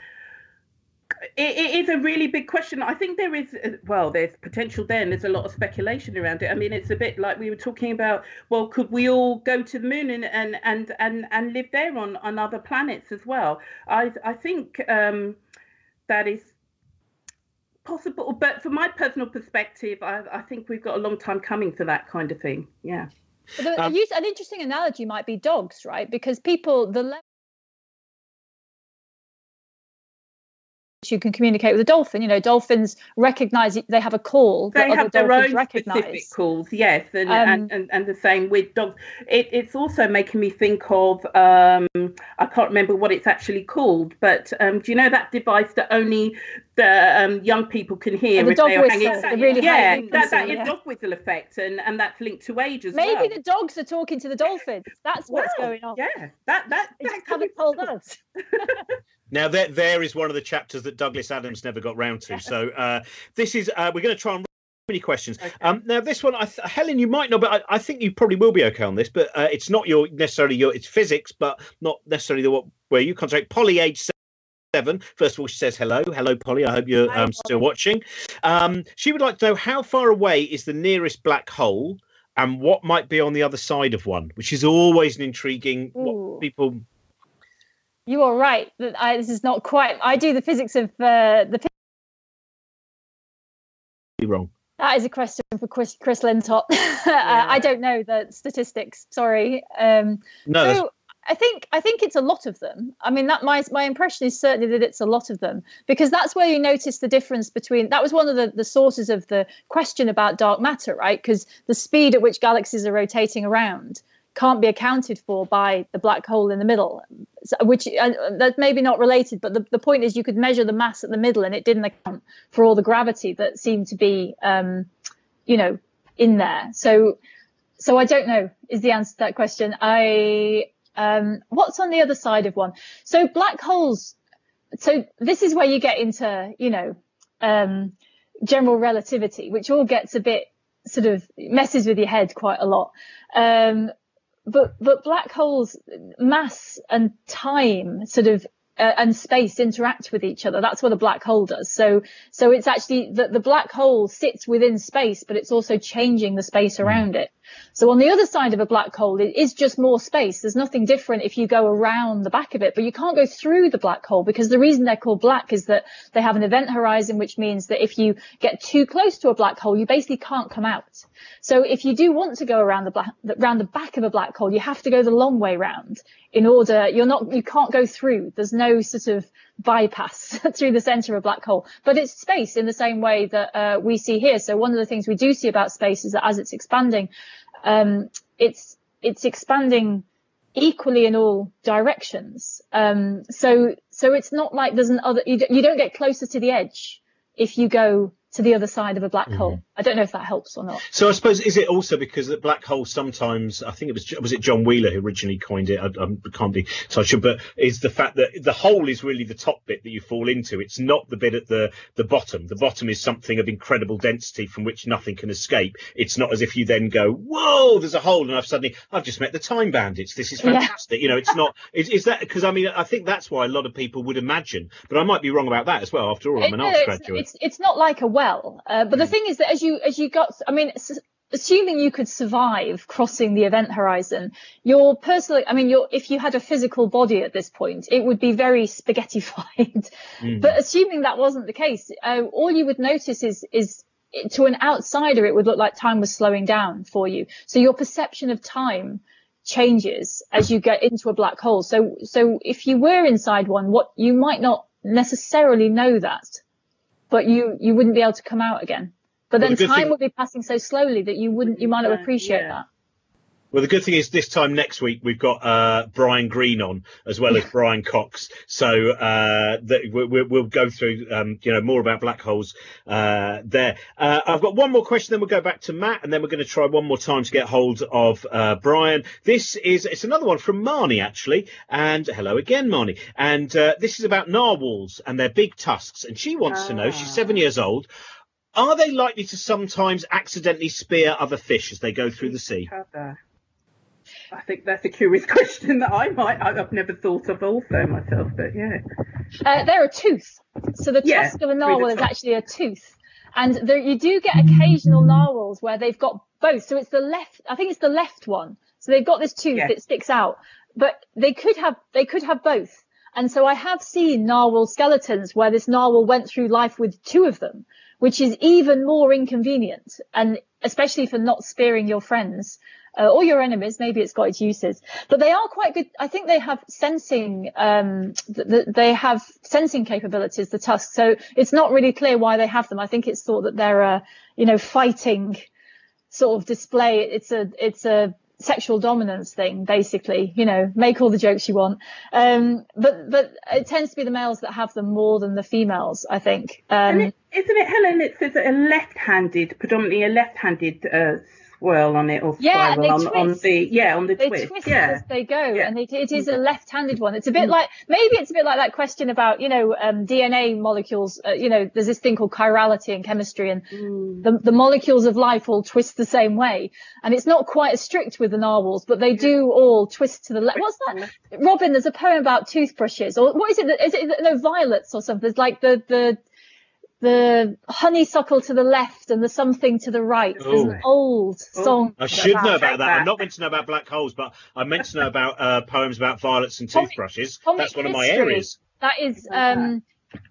it, it is a really big question. I think there is well there's potential there and there's a lot of speculation around it. I mean it's a bit like we were talking about well could we all go to the moon and and and and, and live there on on other planets as well? I i think um that is possible but from my personal perspective i i think we've got a long time coming for that kind of thing yeah the- Um, use, an interesting analogy might be dogs, right? Because people, the level you can communicate with a dolphin. You know, dolphins recognize they have a call that they other have their dolphins own recognize. specific calls yes and, Um, and, and and the same with dogs it, it's also making me think of um i can't remember what it's actually called but um do you know that device that only the um, young people can hear Oh, the if dog they are hanging whistle, the really yeah that, that yeah. dog whistle effect and and that's linked to age as Maybe well the dogs are talking to the dolphins. That's what's Well, going on. yeah that that, They that just could be haven't told possible. us. Now there there is one of the chapters that Douglas Adams never got round to. So uh, this is uh, we're going to try and many questions. Okay. Um, now this one, I th- Helen, you might know, but I, I think you probably will be okay on this. But uh, it's not your necessarily your it's physics, but not necessarily the what where you concentrate. Polly, age seven. First of all, she says hello, hello, Polly. I hope you're Hi, um, still watching. Um, she would like to know how far away is the nearest black hole. And what might be on the other side of one, which is always an intriguing. Ooh. What people You are right. That I, this is not quite. I do the physics of uh, the. be wrong. That is a question for Chris, Chris Lintott. I, I don't know the statistics. Sorry. Um, No, so I think I think it's a lot of them. I mean, that my my impression is certainly that it's a lot of them because that's where you notice the difference between. That was one of the the sources of the question about dark matter, right? Because the speed at which galaxies are rotating around can't be accounted for by the black hole in the middle, which uh, that's maybe not related. But the, the point is, you could measure the mass at the middle, and it didn't account for all the gravity that seemed to be, um, you know, in there. So so I don't know is the answer to that question. I um, what's on the other side of one? So black holes. So this is where you get into you know um, general relativity, which all gets a bit sort of messes with your head quite a lot. Um, but but black holes, mass and time sort of. Uh, and space interact with each other. That's what a black hole does. So, so it's actually that the black hole sits within space, but it's also changing the space around it. So on the other side of a black hole, it is just more space. There's nothing different if you go around the back of it, but you can't go through the black hole because the reason they're called black is that they have an event horizon, which means that if you get too close to a black hole, you basically can't come out. So if you do want to go around the black, around the back of a black hole, you have to go the long way round in order, you're not, you can't go through. There's no sort of bypass through the center of a black hole, but it's space in the same way that uh, we see here. So one of the things we do see about space is that as it's expanding, um, it's it's expanding equally in all directions. Um, so so it's not like there's an other you, you don't get closer to the edge if you go to the other side of a black hole. I don't know if that helps or not. So I suppose is it also because the black hole sometimes I think it was was it John Wheeler who originally coined it? I, I can't be so sure but is the fact that the hole is really the top bit that you fall into. It's not the bit at the the bottom. The bottom is something of incredible density from which nothing can escape. It's not as if you then go whoa there's a hole and I've suddenly I've just met the time bandits. This is Yeah. fantastic. You know it's not is, is that because I mean I think that's why a lot of people would imagine but I might be wrong about that as well after all. I'm an no, arts it's, graduate. It's it's not like a well, uh, but the thing is that as you as you got, I mean, assuming you could survive crossing the event horizon, your personal, I mean, your if you had a physical body at this point, it would be very spaghettified. Mm. But assuming that wasn't the case, uh, all you would notice is is to an outsider, it would look like time was slowing down for you. So your perception of time changes as you get into a black hole. So so if you were inside one, what you might not necessarily know that, but you you wouldn't be able to come out again. But Well, then the time thing- would be passing so slowly that you wouldn't you might not appreciate yeah. that. Well, the good thing is this time next week we've got uh, Brian Greene on as well as Brian Cox, so uh, that we, we, we'll go through um, you know more about black holes uh, there. Uh, I've got one more question, then we'll go back to Matt, and then we're going to try one more time to get hold of uh, Brian. This is it's another one from Marnie actually, and hello again, Marnie. And uh, this is about narwhals and their big tusks, and she wants to know. She's Ah. seven years old. Are they likely to sometimes accidentally spear other fish as they go through the sea? I think that's a curious question that I might I- I've never thought of also myself, but yeah. Uh, they're a tooth. So the Yeah, tusk of a narwhal is actually a tooth. And there, you do get occasional narwhals where they've got both. So it's the left, I think it's the left one. So they've got this tooth Yeah. that sticks out, but they could have, they could have both. And so I have seen narwhal skeletons where this narwhal went through life with two of them, which is even more inconvenient. And especially for not spearing your friends uh, or your enemies. Maybe it's got its uses, but they are quite good. I think they have sensing. Um, th- th- they have sensing capabilities. The tusks. So it's not really clear why they have them. I think it's thought that they're a, you know, fighting sort of display. It's a, it's a sexual dominance thing, basically. You know, make all the jokes you want. Um, but but it tends to be the males that have them more than the females. I think. Um, And it, isn't it, Helen? It says a left-handed, predominantly a left-handed uh, swirl on it or Yeah, spiral on, on the yeah on the they twist. twist yeah. as they go, Yeah. and it, it is a left-handed one. It's a bit like maybe it's a bit like that question about you know um, DNA molecules. Uh, you know, there's this thing called chirality in chemistry, and Mm. the, the molecules of life all twist the same way. And it's not quite as strict with the narwhals, but they do all twist to the left. What's that? Robin, there's a poem about toothbrushes, or what is it? that- Is it no violets or something? There's like the the the honeysuckle to the left and the something to the right. There's an Oh. old Oh. song. I should know about take that. I'm not meant to know about black holes, but I'm meant to know about uh, poems about violets and toothbrushes. comic That's one of my history. areas. That is, um,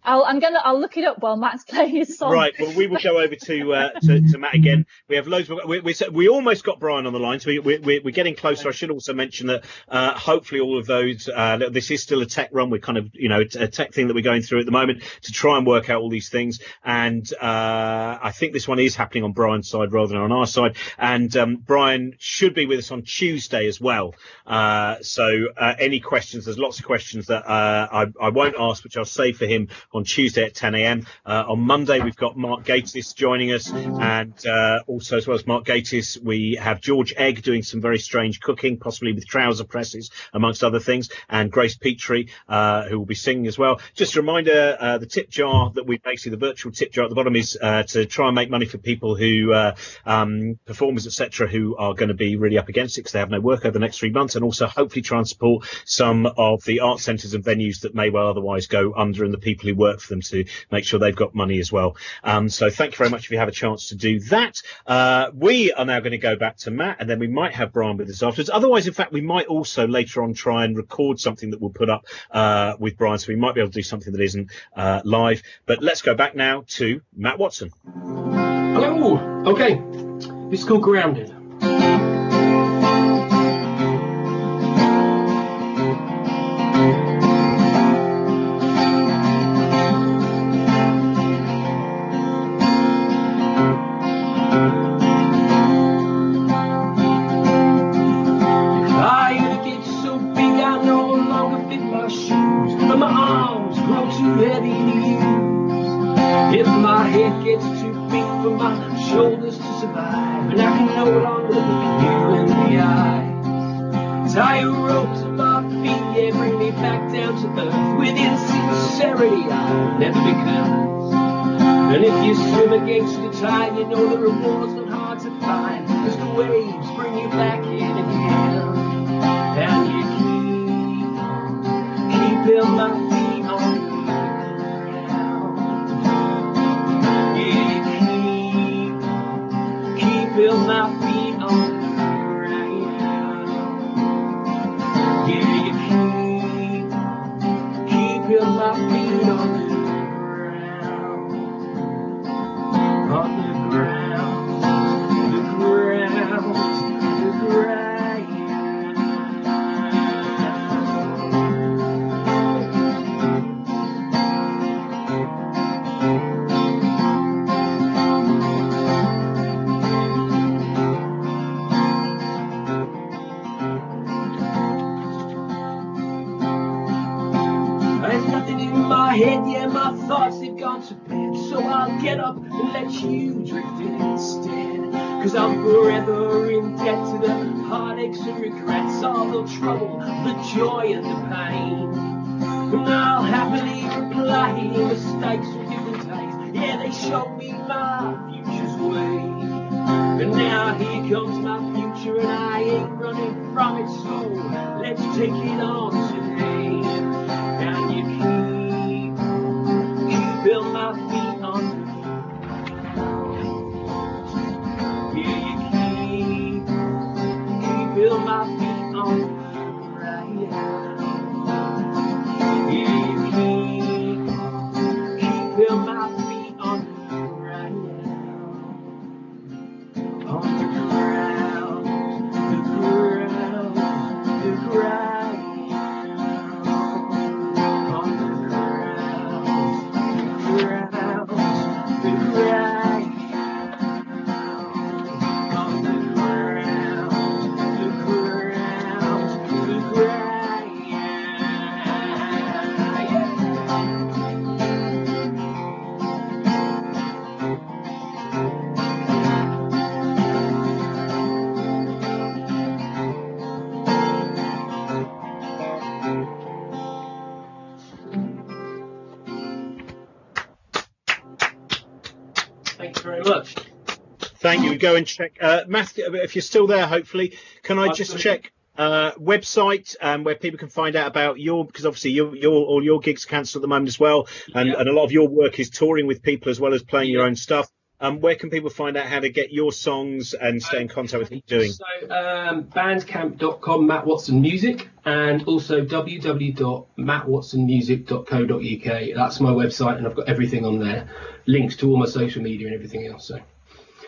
I'll, I'm gonna, I'll look it up while Matt's playing his song. Right. Well, we will go over to uh, to, to Matt again. We have loads. Of, we, we we almost got Brian on the line, so we, we, we're getting closer. I should also mention that uh, hopefully all of those. Uh, this is still a tech run. We're kind of you know a tech thing that we're going through at the moment to try and work out all these things. And uh, I think this one is happening on Brian's side rather than on our side. And um, Brian should be with us on Tuesday as well. Uh, so uh, any questions? There's lots of questions that I, I won't ask, which I'll save for him on Tuesday at 10 a.m. Uh, on Monday, we've got Mark Gatiss joining us, and uh, also as well as Mark Gatiss, we have George Egg doing some very strange cooking, possibly with trouser presses, amongst other things, and Grace Petrie, uh, who will be singing as well. Just a reminder, uh, the tip jar that we basically the virtual tip jar at the bottom is uh, to try and make money for people who uh, um, performers, etc., who are going to be really up against it because they have no work over the next three months, and also hopefully try and support some of the art centres and venues that may well otherwise go under, and the people who work for them to make sure they've got money as well. Um, so thank you very much if you have a chance to do that. Uh, we are now going to go back to Matt, and then we might have Brian with us afterwards. Otherwise, in fact, we might also later on try and record something that we'll put up uh, with Brian, so we might be able to do something that isn't uh, live. But let's go back now to Matt Watson. Hello. Okay. This is keep my Go and check. Uh, Matthew, if you're still there, hopefully, can I just check uh, website um, where people can find out about your because obviously your, your all your gigs are cancelled at the moment as well, and, Yeah. and a lot of your work is touring with people as well as playing your own stuff. Um, where can people find out how to get your songs and stay in contact with what you're doing? So, um, bandcamp.com, Matt Watson Music, and also www.mattwatsonmusic.co.uk. That's my website, and I've got everything on there. Links to all my social media and everything else. So,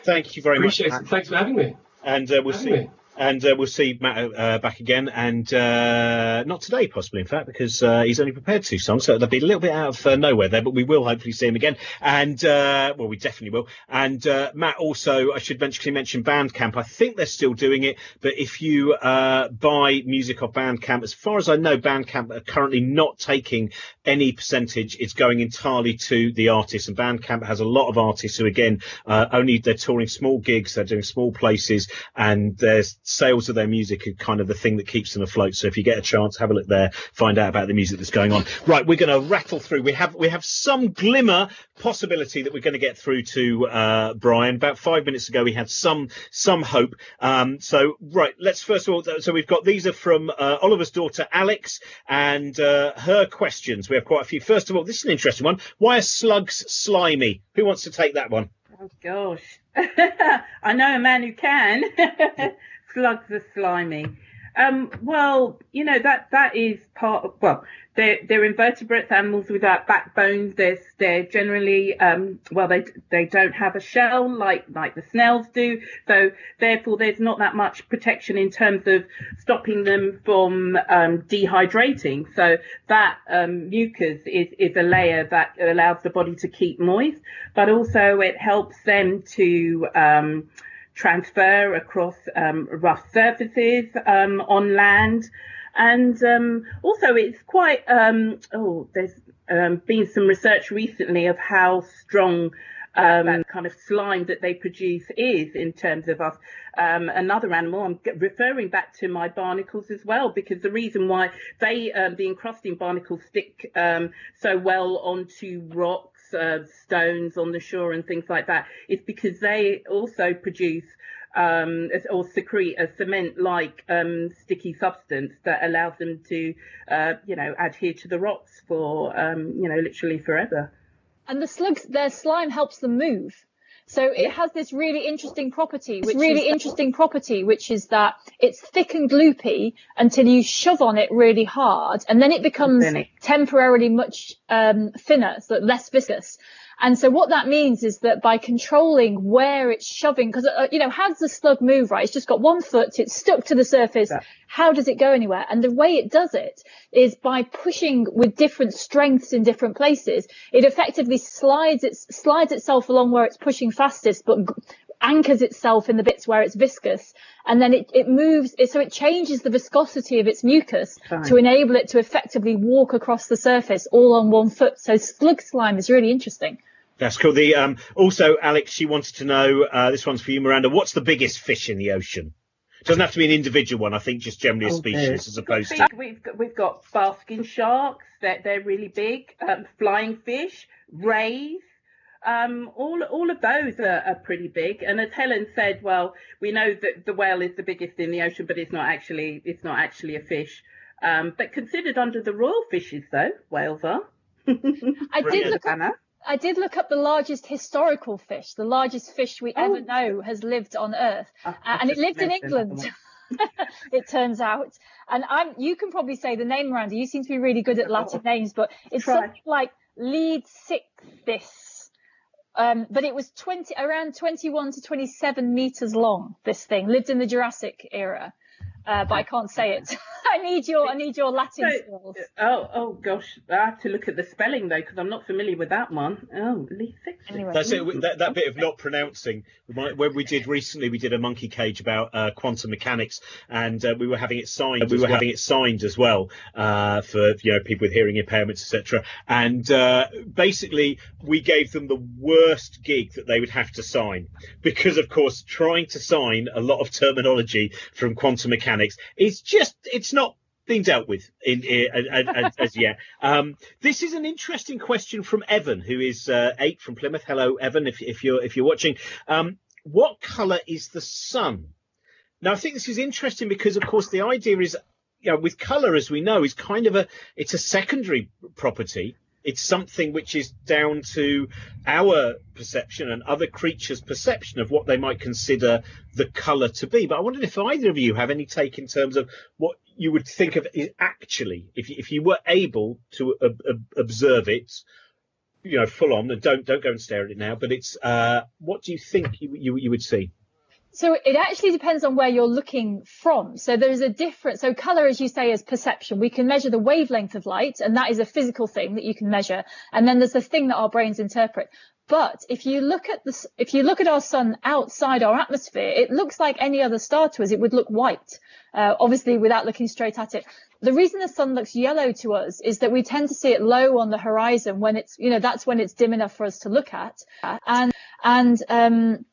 Thank you very appreciate much, it. Thanks for having me. and uh, we'll Having see. me. And uh, we'll see Matt uh, back again, and uh, not today, possibly, in fact, because uh, he's only prepared two songs, so they'll be a little bit out of uh, nowhere there. But we will hopefully see him again, and uh, well, we definitely will. And Matt also, I should mention, mention Bandcamp. I think they're still doing it, but if you buy music off Bandcamp, as far as I know, Bandcamp are currently not taking any percentage. It's going entirely to the artists, and Bandcamp has a lot of artists who, again, only they're touring small gigs, they're doing small places, and their sales of their music are kind of the thing that keeps them afloat. So if you get a chance, have a look there, find out about the music that's going on. Right, we're going to rattle through. We have we have some glimmer possibility that we're going to get through to uh, Brian. About five minutes ago, we had some some hope. Um, so right, let's first of all. So we've got these are from uh, Oliver's daughter Alex and uh, her questions. We have quite a few. First of all, this is an interesting one. Why are slugs slimy? Who wants to take that one? Oh gosh, I know a man who can. Slugs are slimy. Um, well, you know that that is part of well, they're they're invertebrates, animals without backbones. They're they're generally um, well, they they don't have a shell like like the snails do. So therefore, there's not that much protection in terms of stopping them from um, dehydrating. So that um, mucus is is a layer that allows the body to keep moist, but also it helps them to um, transfer across um, rough surfaces um, on land. And um, also, it's quite, um, oh, there's um, been some research recently of how strong um, kind of slime that they produce is in terms of us. Um, another animal, I'm referring back to my barnacles as well, because the reason why they, um, the encrusting barnacles stick um, so well onto rocks, uh, stones on the shore and things like that is because they also produce um, or secrete a cement-like um, sticky substance that allows them to, uh, you know, adhere to the rocks for, um, you know, literally forever. and the slugs their slime helps them move so it has this really interesting property which really interesting property which is that it's thick and gloopy until you shove on it really hard and then it becomes temporarily much um, thinner so less viscous and so what that means is that by controlling where it's shoving, because uh, you know how does the slug move? Right, it's just got one foot, it's stuck to the surface. Yeah. How does it go anywhere? And the way it does it is by pushing with different strengths in different places. It effectively slides it slides itself along where it's pushing fastest, but anchors itself in the bits where it's viscous, and then it, it moves. It, so it changes the viscosity of its mucus Fine. to enable it to effectively walk across the surface all on one foot. So slug slime is really interesting. That's cool. The um, also, Alex, she wanted to know. Uh, this one's for you, Miranda. What's the biggest fish in the ocean? Doesn't have to be an individual one. I think just generally a Oh, species dear. as opposed to. We've got, we've got basking sharks. They're, they're really big. Um, flying fish, rays. Um, all all of those are, are pretty big. And as Helen said, well, we know that the whale is the biggest in the ocean, but it's not actually it's not actually a fish. Um, but considered under the royal fishes, though, whales are. I did Brilliant. look up Anna. I did look up the largest historical fish. The largest fish we Oh. ever know has lived on Earth, Oh, uh, and it lived in England. it turns out, and I'm. You can probably say the name, Miranda. You seem to be really good at Latin names, but it's Try. something like Leedsichthys. Um, but it was 20 around 21 to 27 meters long. This thing lived in the Jurassic era, uh, but I can't say it. I need your I need your Latin So- skills. Oh, oh gosh, I have to look at the spelling though because I'm not familiar with that one. Oh, Lee Anyway. That's it. That, that bit of not pronouncing. When we did recently, we did a monkey cage about uh, quantum mechanics, and uh, we were having it signed. We were having it signed as well uh, for you know people with hearing impairments, etc. And uh, basically, we gave them the worst gig that they would have to sign because, of course, trying to sign a lot of terminology from quantum mechanics is just it's not being dealt with in, in as, as, as yet. Um, this is an interesting question from Evan, who is uh, eight from Plymouth. Hello, Evan, if, if you're if you're watching. Um, what colour is the sun? Now, I think this is interesting because, of course, the idea is, you know, with colour, as we know, is kind of a it's a secondary property. It's something which is down to our perception and other creatures' perception of what they might consider the colour to be. But I wondered if either of you have any take in terms of what you would think of it actually, if you, if you were able to ob- ob- observe it, you know, full on. And don't don't go and stare at it now. But it's uh, what do you think you you, you would see? So it actually depends on where you're looking from. So there's a difference. so color, as you say, is perception. We can measure the wavelength of light, and that is a physical thing that you can measure. And then there's the thing that our brains interpret. But if you look at this, if you look at our sun outside our atmosphere, it looks like any other star to us. It would look white, uh, obviously without looking straight at it. The reason the sun looks yellow to us is that we tend to see it low on the horizon when it's, you know, that's when it's dim enough for us to look at. And, and, um,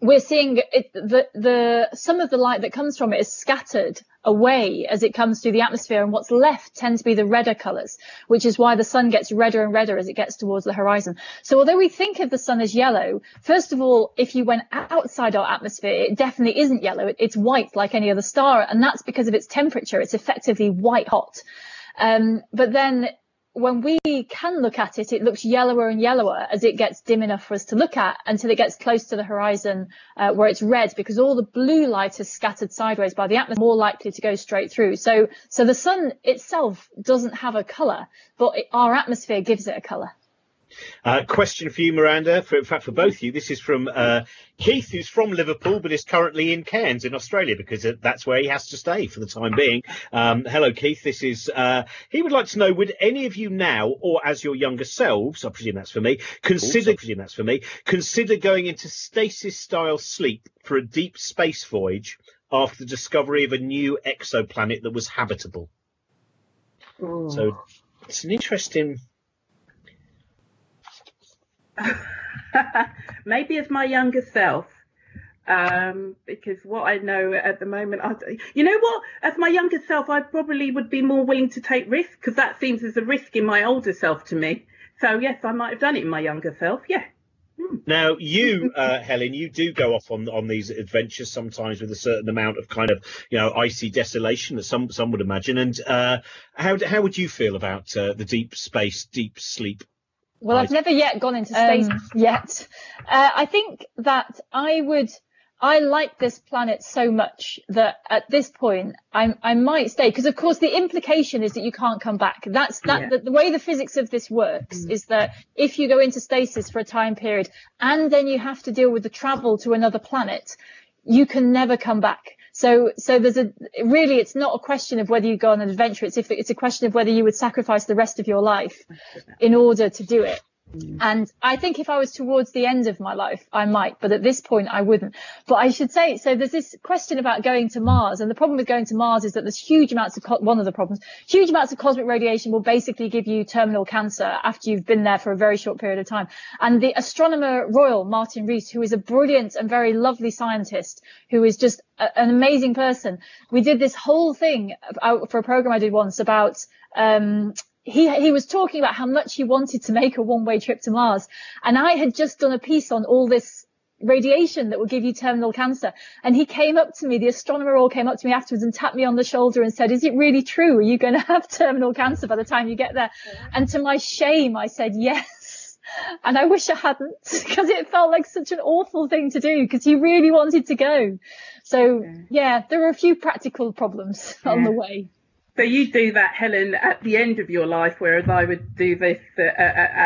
we're seeing it, the the some of the light that comes from it is scattered away as it comes through the atmosphere, and what's left tend to be the redder colours, which is why the sun gets redder and redder as it gets towards the horizon. So although we think of the sun as yellow, first of all, if you went outside our atmosphere, it definitely isn't yellow. It, it's white like any other star, and that's because of its temperature. It's effectively white hot. Um, but then when we can look at it, it looks yellower and yellower as it gets dim enough for us to look at until it gets close to the horizon uh, where it's red because all the blue light is scattered sideways by the atmosphere, more likely to go straight through. So, so the sun itself doesn't have a colour, but it, our atmosphere gives it a colour. Uh, question for you, Miranda. For, in fact, for both of you, this is from uh, Keith, who's from Liverpool but is currently in Cairns in Australia because uh, that's where he has to stay for the time being. Um, hello, Keith. This is. Uh, he would like to know: Would any of you now, or as your younger selves, I presume that's for me, consider? I presume that's for me. Consider going into stasis-style sleep for a deep space voyage after the discovery of a new exoplanet that was habitable. So it's an interesting. maybe as my younger self. Um, because what I know at the moment, I, you know what? As my younger self, I probably would be more willing to take risks because that seems as a risk in my older self to me. So yes, I might have done it in my younger self. Yeah. Now, you, uh, Helen, you do go off on on these adventures sometimes with a certain amount of kind of you know icy desolation that some some would imagine. And uh, how how would you feel about uh, the deep space, deep sleep? Well, I've never yet gone into space Um, yet. Uh, I think that I would. I like this planet so much that at this point I, I might stay because of course the implication is that you can't come back. That's that Yeah. the, the way the physics of this works is that if you go into stasis for a time period and then you have to deal with the travel to another planet, you can never come back. So, so there's a really, it's not a question of whether you go on an adventure. It's if it's a question of whether you would sacrifice the rest of your life in order to do it. And I think if I was towards the end of my life, I might, but at this point, I wouldn't. But I should say, so there's this question about going to Mars, and the problem with going to Mars is that there's huge amounts of co- one of the problems, huge amounts of cosmic radiation will basically give you terminal cancer after you've been there for a very short period of time. And the astronomer royal Martin Rees, who is a brilliant and very lovely scientist, who is just a, an amazing person, we did this whole thing for a program I did once about. Um, he he was talking about how much he wanted to make a one way trip to Mars, and I had just done a piece on all this radiation that will give you terminal cancer. And he came up to me, the astronomer all came up to me afterwards and tapped me on the shoulder and said, "Is it really true? Are you going to have terminal cancer by the time you get there?" And to my shame, I said yes. And I wish I hadn't because it felt like such an awful thing to do because he really wanted to go. So yeah, there were a few practical problems on the way. So you do that, Helen, at the end of your life, whereas I would do this uh, uh,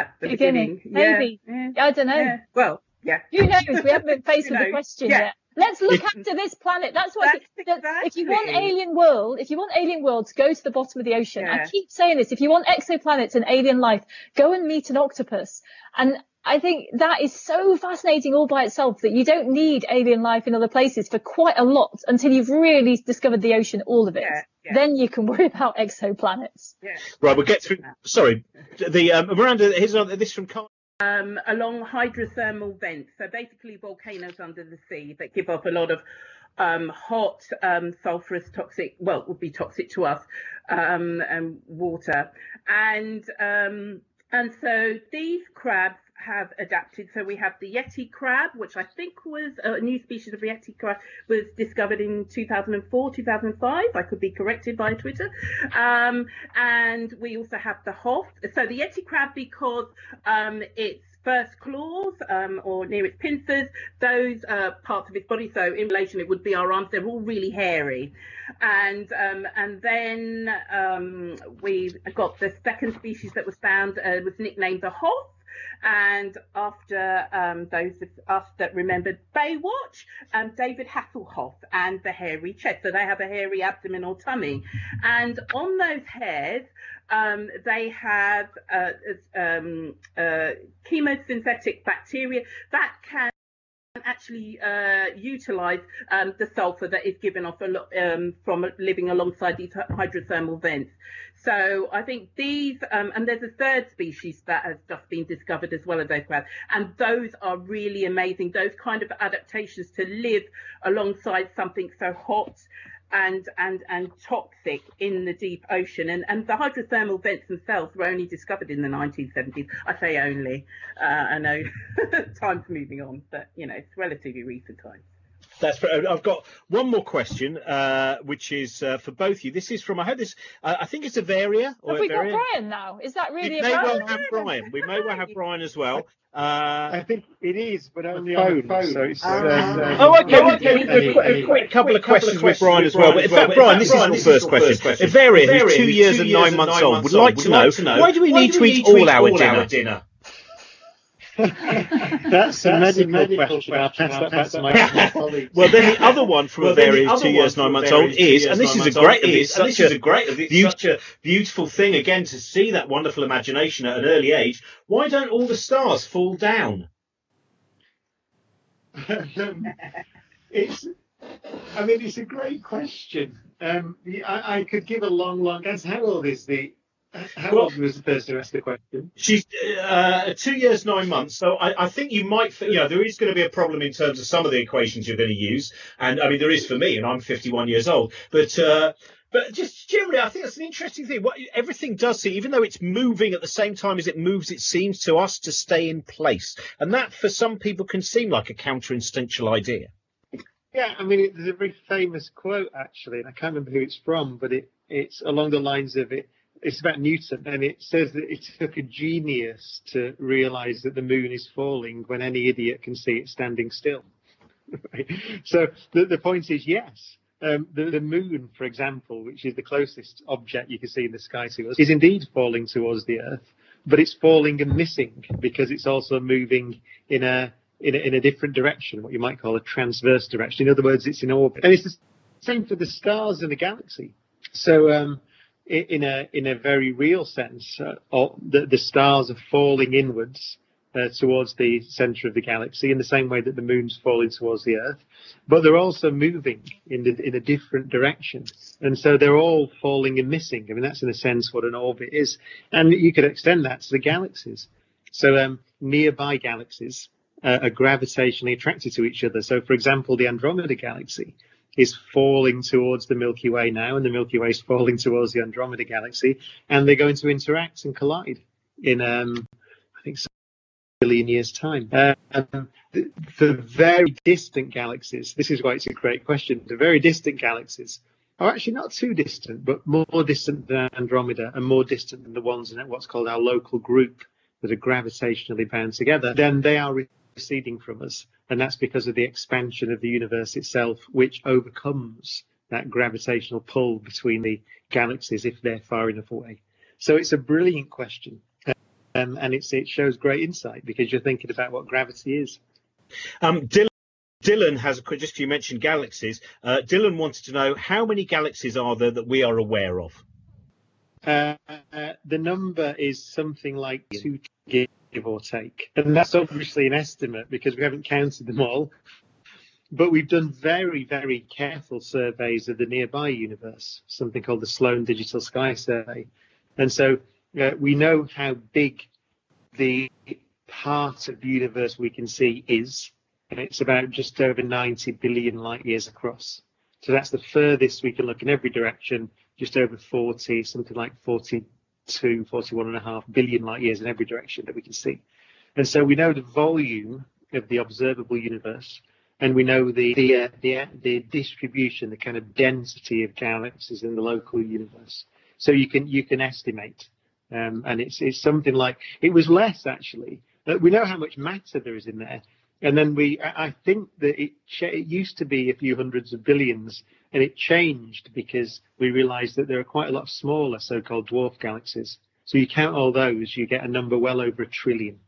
at the Beginning, beginning. maybe. Yeah. I don't know. yeah. Well, yeah. Who knows? We haven't been faced with the question Yeah. yet. Let's look after this planet. That's what. That's think, that If you want alien world, if you want alien worlds, go to the bottom of the ocean. I keep saying this. If you want exoplanets and alien life, go and meet an octopus. And I think that is so fascinating all by itself that you don't need alien life in other places for quite a lot until you've really discovered the ocean, all of it. Yeah, yeah. Then you can worry about exoplanets. Yeah. Right, we'll get through. Sorry, the um, Miranda. Here's another, this from Carl. um, along hydrothermal vents. So basically volcanoes under the sea that give off a lot of um, hot, um, sulfurous, toxic, well, it would be toxic to us, um, and water. And, um, and so these crabs have adapted. So we have the Yeti crab, which I think was a new species of Yeti crab, was discovered in 2004, 2005. I could be corrected by Twitter. Um, and we also have the Hoff. So the Yeti crab, because um, its first claws um, or near its pincers, those uh, parts of its body. So in relation, it would be our arms. They're all really hairy, and um, and then um, we got the second species that was found uh, was nicknamed the Hoff. And after um, those of us that remembered Baywatch, um, David Hasselhoff and the hairy chest. So they have a hairy abdomen or tummy. And on those hairs, um, they have uh, um, uh, chemosynthetic bacteria that can actually uh, utilize um, the sulfur that is given off um, from living alongside these hydrothermal vents. So I think these, um, and there's a third species that has just been discovered as well as those crabs, and those are really amazing. Those kind of adaptations to live alongside something so hot and and and toxic in the deep ocean. And and the hydrothermal vents themselves were only discovered in the 1970s i say only uh, i know time's moving on but you know it's relatively recent times That's. I've got one more question, uh, which is uh, for both of you. This is from. I hope this. Uh, I think it's Avaria or Have we got Brian now? Is that really We a may well have Brian. We may well have Brian as well. Uh, I think it is, but only on the phone. So it's, Ah. uh, Oh, okay. yeah, well, okay. any- A quick, any- a quick couple of quick couple questions of with Brian as well. Brian In as well. fact, Brian, this is Brian, your this is first your question. first question. Avaria, who's Avaria, two who's years two and years nine and months nine old, months would like old, to would know like to know, why do we need to eat need to all eat our all our dinner? That's a medical, question. I'll pass that back to my my colleagues. Well, then the other one from Well, then the Avaria, who's other two years nine months old, is two is, years, and this is a great, old, it's is, and such this is a a great- it's beaut- such a- beautiful thing again to see that wonderful imagination at an early age. Why don't all the stars fall down? um, it's, I mean, it's a great question. Um, I, I could give a long, long answer. How old is the How old was the person who asked the question? She's uh, two years nine months, so I, I think you might, you know, there is going to be a problem in terms of some of the equations you're going to use, and I mean there is for me, and I'm 51 years old, but. Uh, but just generally, I think that's an interesting thing. What everything does see, even though it's moving at the same time as it moves, it seems to us to stay in place, and that for some people can seem like a counter-instinctual idea. Yeah, I mean, there's a very famous quote actually, and I can't remember who it's from, but it, it's along the lines of it. It's about Newton, and it says that it took a genius to realise that the moon is falling when any idiot can see it standing still. so the, the point is, yes, um, the, the, moon, for example, which is the closest object you can see in the sky to us, is indeed falling towards the Earth, but it's falling and missing because it's also moving in a in a, in a different direction, what you might call a transverse direction. In other words, it's in orbit, and it's the same for the stars in the galaxy. So, um, in a in a very real sense, uh, the, the stars are falling inwards uh, towards the center of the galaxy in the same way that the moon's falling towards the Earth, but they're also moving in the, in a different direction, and so they're all falling and missing. I mean, that's in a sense what an orbit is, and you could extend that to the galaxies. So um, nearby galaxies uh, are gravitationally attracted to each other. So, for example, the Andromeda galaxy is falling towards the Milky Way now, and the Milky Way is falling towards the Andromeda galaxy, and they're going to interact and collide in, um, I think, billion years' time. Um, the, the, very distant galaxies, this is why it's a great question, the very distant galaxies are actually not too distant, but more distant than Andromeda and more distant than the ones in what's called our local group that are gravitationally bound together, then they are receding from us. And that's because of the expansion of the universe itself, which overcomes that gravitational pull between the galaxies if they're far enough away. So it's a brilliant question. Um, and it shows great insight because you're thinking about what gravity is. Um, Dylan, Dylan has a question just you mentioned galaxies. Uh, Dylan wanted to know how many galaxies are there that we are aware of. Uh, uh, the number is something like two give or take. And that's obviously an estimate because we haven't counted them all. But we've done very, very careful surveys of the nearby universe, something called the Sloan Digital Sky Survey. And so uh, we know how big the part of the universe we can see is. And it's about just over 90 billion light years across. So that's the furthest we can look in every direction, just over 40, something like 40 to 41 and a half billion light years in every direction that we can see. And so we know the volume of the observable universe, and we know the the, uh, the, the distribution, the kind of density of galaxies in the local universe. So you can you can estimate, um, and it's it's something like it was less actually. Uh, we know how much matter there is in there, and then we I think that it it used to be a few hundreds of billions, and it changed because we realized that there are quite a lot of smaller so-called dwarf galaxies. So you count all those, you get a number well over a trillion.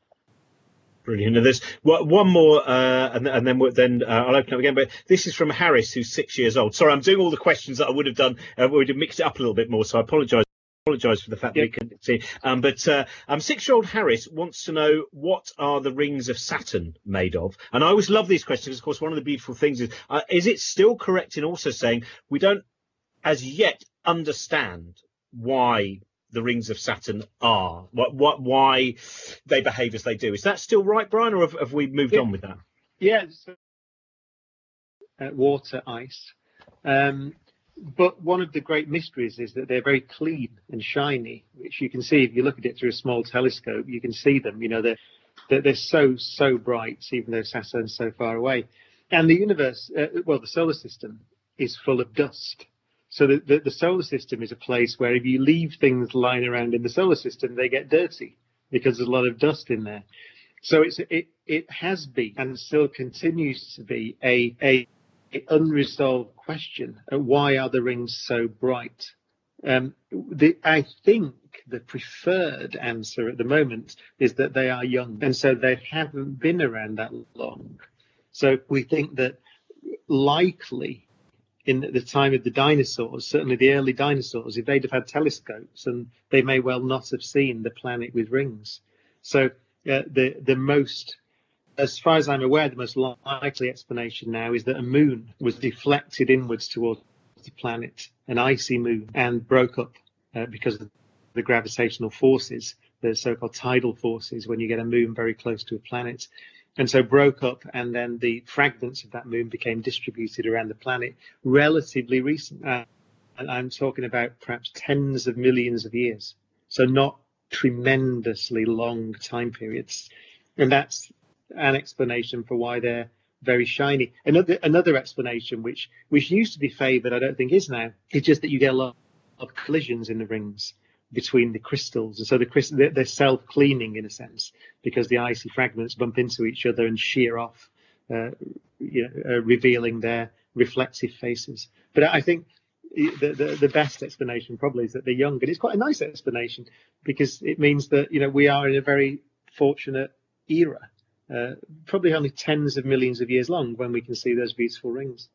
Brilliant. And there's one more, uh, and, and, then then uh, I'll open up again. But this is from Harris, who's six years old. Sorry, I'm doing all the questions that I would have done. Uh, we would have mixed it up a little bit more, so I apologise apologise for the fact yep. that we couldn't see. Um, but uh, um, six-year-old Harris wants to know what are the rings of Saturn made of? And I always love these questions. Of course, one of the beautiful things is, uh, is it still correct in also saying we don't, as yet, understand why the rings of Saturn are, what, what, why they behave as they do? Is that still right, Brian, or have, have we moved yeah. on with that? Yeah. So, uh, water, ice. Um, but one of the great mysteries is that they're very clean and shiny, which you can see if you look at it through a small telescope. You can see them. You know, they're they're, they're so so bright, even though Saturn's so far away. And the universe, uh, well, the solar system is full of dust. So the, the, the solar system is a place where if you leave things lying around in the solar system, they get dirty because there's a lot of dust in there. So it's it it has been and still continues to be a a unresolved question why are the rings so bright? Um, the, I think the preferred answer at the moment is that they are young, and so they haven't been around that long. So we think that likely in the time of the dinosaurs, certainly the early dinosaurs, if they'd have had telescopes, and they may well not have seen the planet with rings. So uh, the the most as far as I'm aware, the most likely explanation now is that a moon was deflected inwards towards the planet, an icy moon, and broke up uh, because of the gravitational forces, the so-called tidal forces, when you get a moon very close to a planet. And so broke up, and then the fragments of that moon became distributed around the planet relatively recent. Uh, and I'm talking about perhaps tens of millions of years. So not tremendously long time periods. And that's an explanation for why they're very shiny. Another another explanation, which which used to be favoured, I don't think is now, is just that you get a lot of collisions in the rings between the crystals, and so the crystal they're self cleaning in a sense because the icy fragments bump into each other and shear off, uh, you know, uh, revealing their reflective faces. But I think the, the, the best explanation probably is that they're young, and it's quite a nice explanation because it means that you know we are in a very fortunate era uh, probably only tens of millions of years long when we can see those beautiful rings.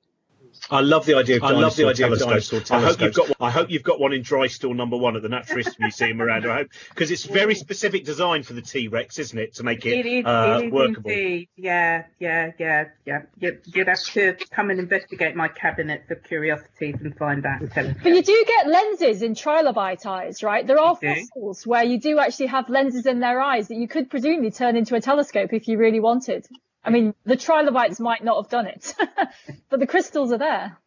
I love the idea of I love the idea of telescopes. dinosaur I hope you've telescopes. got. I hope you've got one in dry store number one at the Natural History Museum around. I hope because it's very specific design for the T Rex, isn't it, to make it, It is, uh, it is workable. indeed. Yeah, yeah, yeah, yeah. You'd, you'd have to come and investigate my cabinet for curiosities and find that. Telescope. But you do get lenses in trilobite eyes, right? There are You do. fossils where you do actually have lenses in their eyes that you could presumably turn into a telescope if you really wanted. I mean, the trilobites might not have done it, but the crystals are there.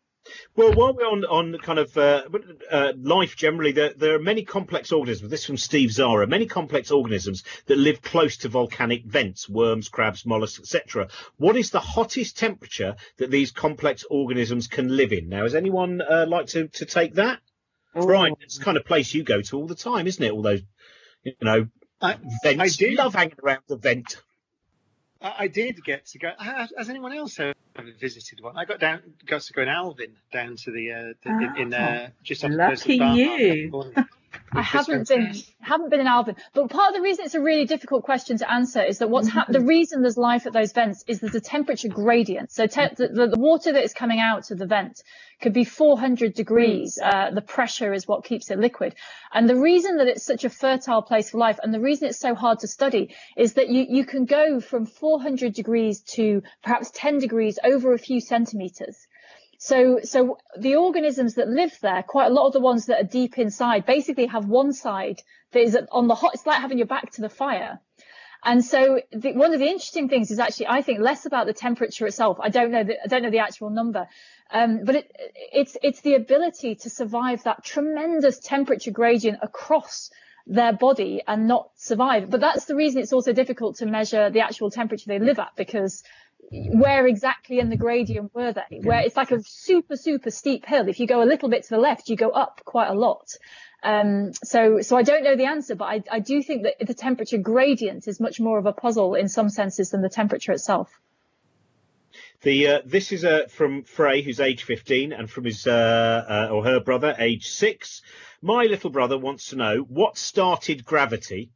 Well, while we're on on kind of uh, uh, life generally, there, there are many complex organisms. This from Steve Zara. Many complex organisms that live close to volcanic vents: worms, crabs, mollusks, etc. What is the hottest temperature that these complex organisms can live in? Now, has anyone uh, like to to take that? Oh, Brian, it's the kind of place you go to all the time, isn't it? All those, you know, I, vents. I did. love hanging around the vent. I did get to go. Has anyone else ever visited one? I got down, got to go in Alvin down to the, uh, the in, in uh, just off the coast of Lucky you. I haven't been haven't been in Alvin, but part of the reason it's a really difficult question to answer is that what's hap- the reason there's life at those vents is there's a temperature gradient. So te- the, the, the water that is coming out of the vent could be 400 degrees. Uh, the pressure is what keeps it liquid, and the reason that it's such a fertile place for life, and the reason it's so hard to study, is that you you can go from 400 degrees to perhaps 10 degrees over a few centimeters. So, so the organisms that live there, quite a lot of the ones that are deep inside, basically have one side that is on the hot. It's like having your back to the fire. And so, the, one of the interesting things is actually, I think, less about the temperature itself. I don't know the, I don't know the actual number, um, but it, it's it's the ability to survive that tremendous temperature gradient across their body and not survive. But that's the reason it's also difficult to measure the actual temperature they live at because where exactly in the gradient were they? Where it's like a super, super steep hill. If you go a little bit to the left, you go up quite a lot. Um, so, so I don't know the answer, but I, I do think that the temperature gradient is much more of a puzzle in some senses than the temperature itself. The uh, this is uh, from Frey, who's age 15, and from his uh, uh, or her brother, age six. My little brother wants to know what started gravity,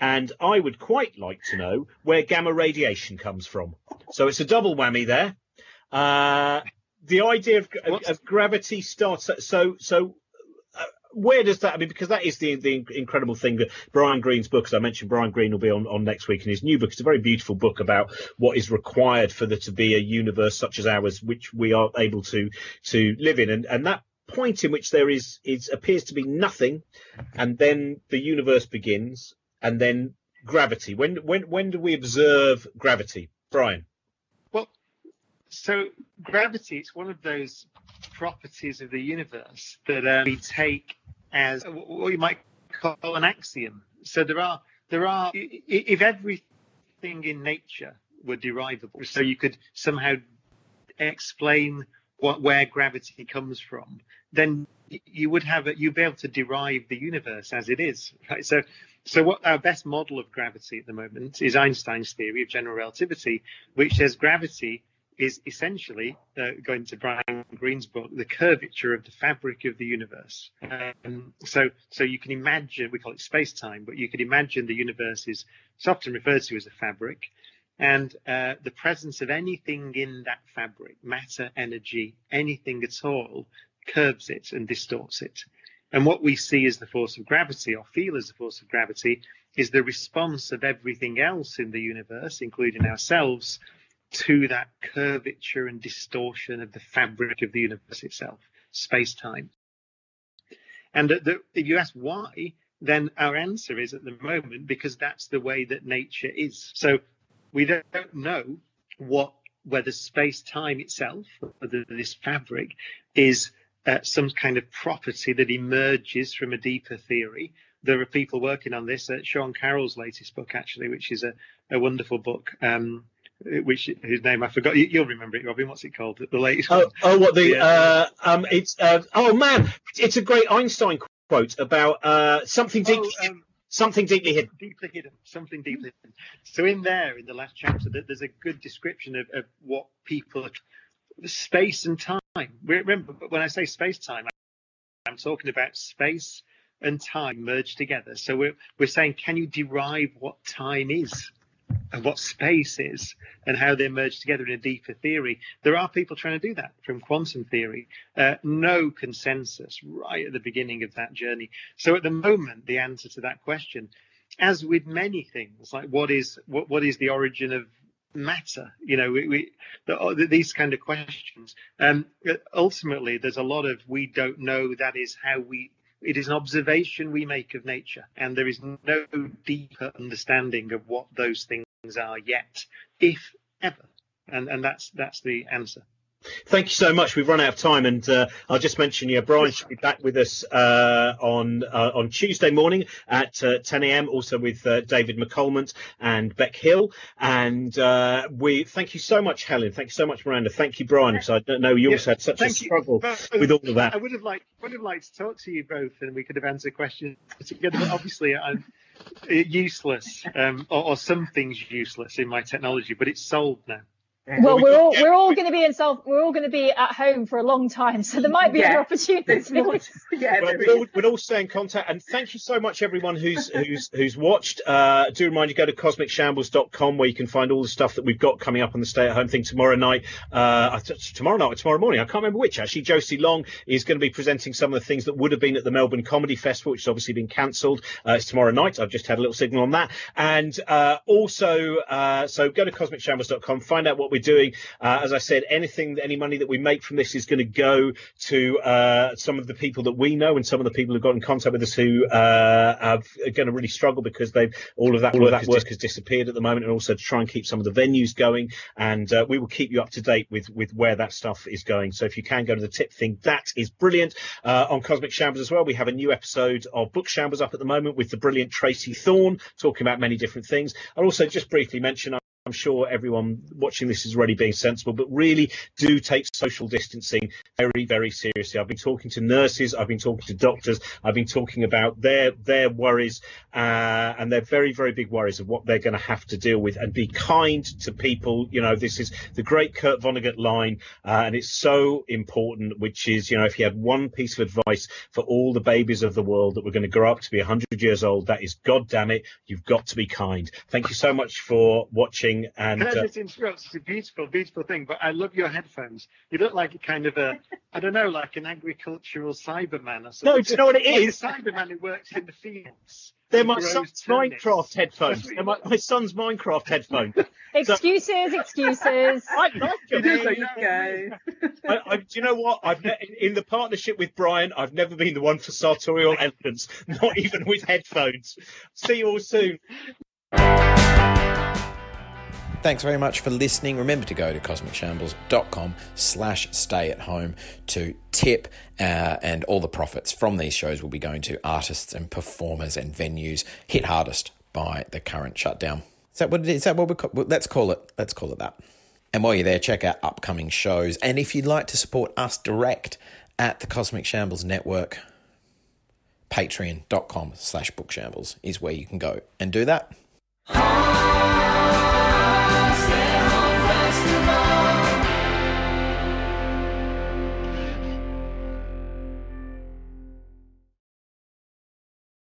and I would quite like to know where gamma radiation comes from. So it's a double whammy there. Uh, the idea of, of, of gravity starts. So so. Uh, where does that? I mean, because that is the the incredible thing that Brian Greene's book, as I mentioned, Brian Greene will be on, on next week in his new book. It's a very beautiful book about what is required for there to be a universe such as ours, which we are able to to live in, and and that point in which there is is appears to be nothing, and then the universe begins, and then gravity. When when when do we observe gravity, Brian? Well, so gravity is one of those properties of the universe that um, we take as what you might call an axiom. So there are there are if everything in nature were derivable, so you could somehow explain what where gravity comes from, then you would have you'd be able to derive the universe as it is. Right? So so what our best model of gravity at the moment is Einstein's theory of general relativity, which says gravity is essentially, uh, going to Brian Greene's book, the curvature of the fabric of the universe. Um, so, so you can imagine, we call it space-time, but you can imagine the universe is, often referred to as a fabric, and uh, the presence of anything in that fabric, matter, energy, anything at all, curbs it and distorts it. And what we see as the force of gravity, or feel as the force of gravity, is the response of everything else in the universe, including ourselves, to that curvature and distortion of the fabric of the universe itself, space time. And the, if you ask why, then our answer is at the moment because that's the way that nature is. So we don't know what whether space time itself, whether this fabric is uh, some kind of property that emerges from a deeper theory. There are people working on this. Uh, Sean Carroll's latest book, actually, which is a, a wonderful book. Um, which whose name I forgot. You, will remember it, Robin. What's it called? The latest. Oh, one. oh, what the? Yeah. Uh, um, it's. Uh, oh man, it's a great Einstein quote about uh, something deeply, Oh, um, something deeply hidden. deeply hidden, something deeply hidden. So in there, in the last chapter, there's a good description of, of what people, are, space and time. Remember, but when I say space time, I'm talking about space and time merged together. So we're we're saying, can you derive what time is? And what space is, and how they're merged together in a deeper theory. There are people trying to do that from quantum theory. Uh, no consensus right at the beginning of that journey. So at the moment, the answer to that question, as with many things, like what is what what is the origin of matter? You know, we, we the, these kind of questions. Um, ultimately, there's a lot of we don't know. That is how we. It is an observation we make of nature, and there is no deeper understanding of what those things are yet, if ever. And and that's that's the answer. Thank you so much. We've run out of time, and uh, I'll just mention, yeah, Brian should be back with us uh, on uh, on Tuesday morning at uh, 10 a.m. Also with uh, David McColmont and Beck Hill. And uh, we thank you so much, Helen. Thank you so much, Miranda. Thank you, Brian. Because I don't know you Yeah, also had such a you. struggle with all of that. I would have liked would have liked to talk to you both, and we could have answered questions together. But obviously, I'm useless, um, or, or something's useless in my technology. But it's solved now. Well, we we're got- all we're all going to be in self. We're all going to be at home for a long time, so there might be Yeah. other opportunities. more. Yeah, Well, there we'll, is. we'll all stay in contact, and thank you so much, everyone who's who's who's watched. Uh, do remind you go to cosmicshambles.com where you can find all the stuff that we've got coming up on the stay at home thing tomorrow night. Uh, tomorrow night or tomorrow morning, I can't remember which. Actually, Josie Long is going to be presenting some of the things that would have been at the Melbourne Comedy Festival, which has obviously been cancelled. Uh, it's tomorrow night. I've just had a little signal on that, and uh, also uh, so go to cosmicshambles.com, find out what we're doing. Uh, as I said, anything, any money that we make from this is going to go to uh, some of the people that we know and some of the people who got in contact with us who uh, have, are going to really struggle because they've all of that all of that work has disappeared at the moment, and also to try and keep some of the venues going. And uh, we will keep you up to date with with where that stuff is going. So if you can go to the tip thing, that is brilliant. Uh, on Cosmic Shambles as well, we have a new episode of Book Shambles up at the moment with the brilliant Tracey Thorn talking about many different things. I'll also just briefly mention. I'm sure everyone watching this is already being sensible, but really do take social distancing very, very seriously. I've been talking to nurses, I've been talking to doctors, I've been talking about their their worries uh, and their very, very big worries of what they're going to have to deal with, and be kind to people. You know, this is the great Kurt Vonnegut line, uh, and it's so important. Which is, you know, if you had one piece of advice for all the babies of the world that were going to grow up to be 100 years old, that is, God damn it, you've got to be kind. Thank you so much for watching. And Can I uh, just interrupt? It's a beautiful, beautiful thing. But I love your headphones. You look like a kind of a, I don't know, like an agricultural Cyberman or something. no, do you know what it is? Like a? Cyberman who works in the fields. They're my son's turnips. Minecraft headphones. They're my, my son's Minecraft headphones. Excuses, excuses. I like You them. do, there you go. I, I, do you know what? I've ne- in the partnership with Brian, I've never been the one for sartorial elegance, not even with headphones. See you all soon. Thanks very much for listening. Remember to go to cosmicshambles.com slash stay at home to tip uh, and all the profits from these shows will be going to artists and performers and venues hit hardest by the current shutdown. Is that what it is? Is that what we call, well, let's call it? Let's call it that. And while you're there, check out upcoming shows. And if you'd like to support us direct at the Cosmic Shambles Network, patreon.com slash bookshambles is where you can go and do that.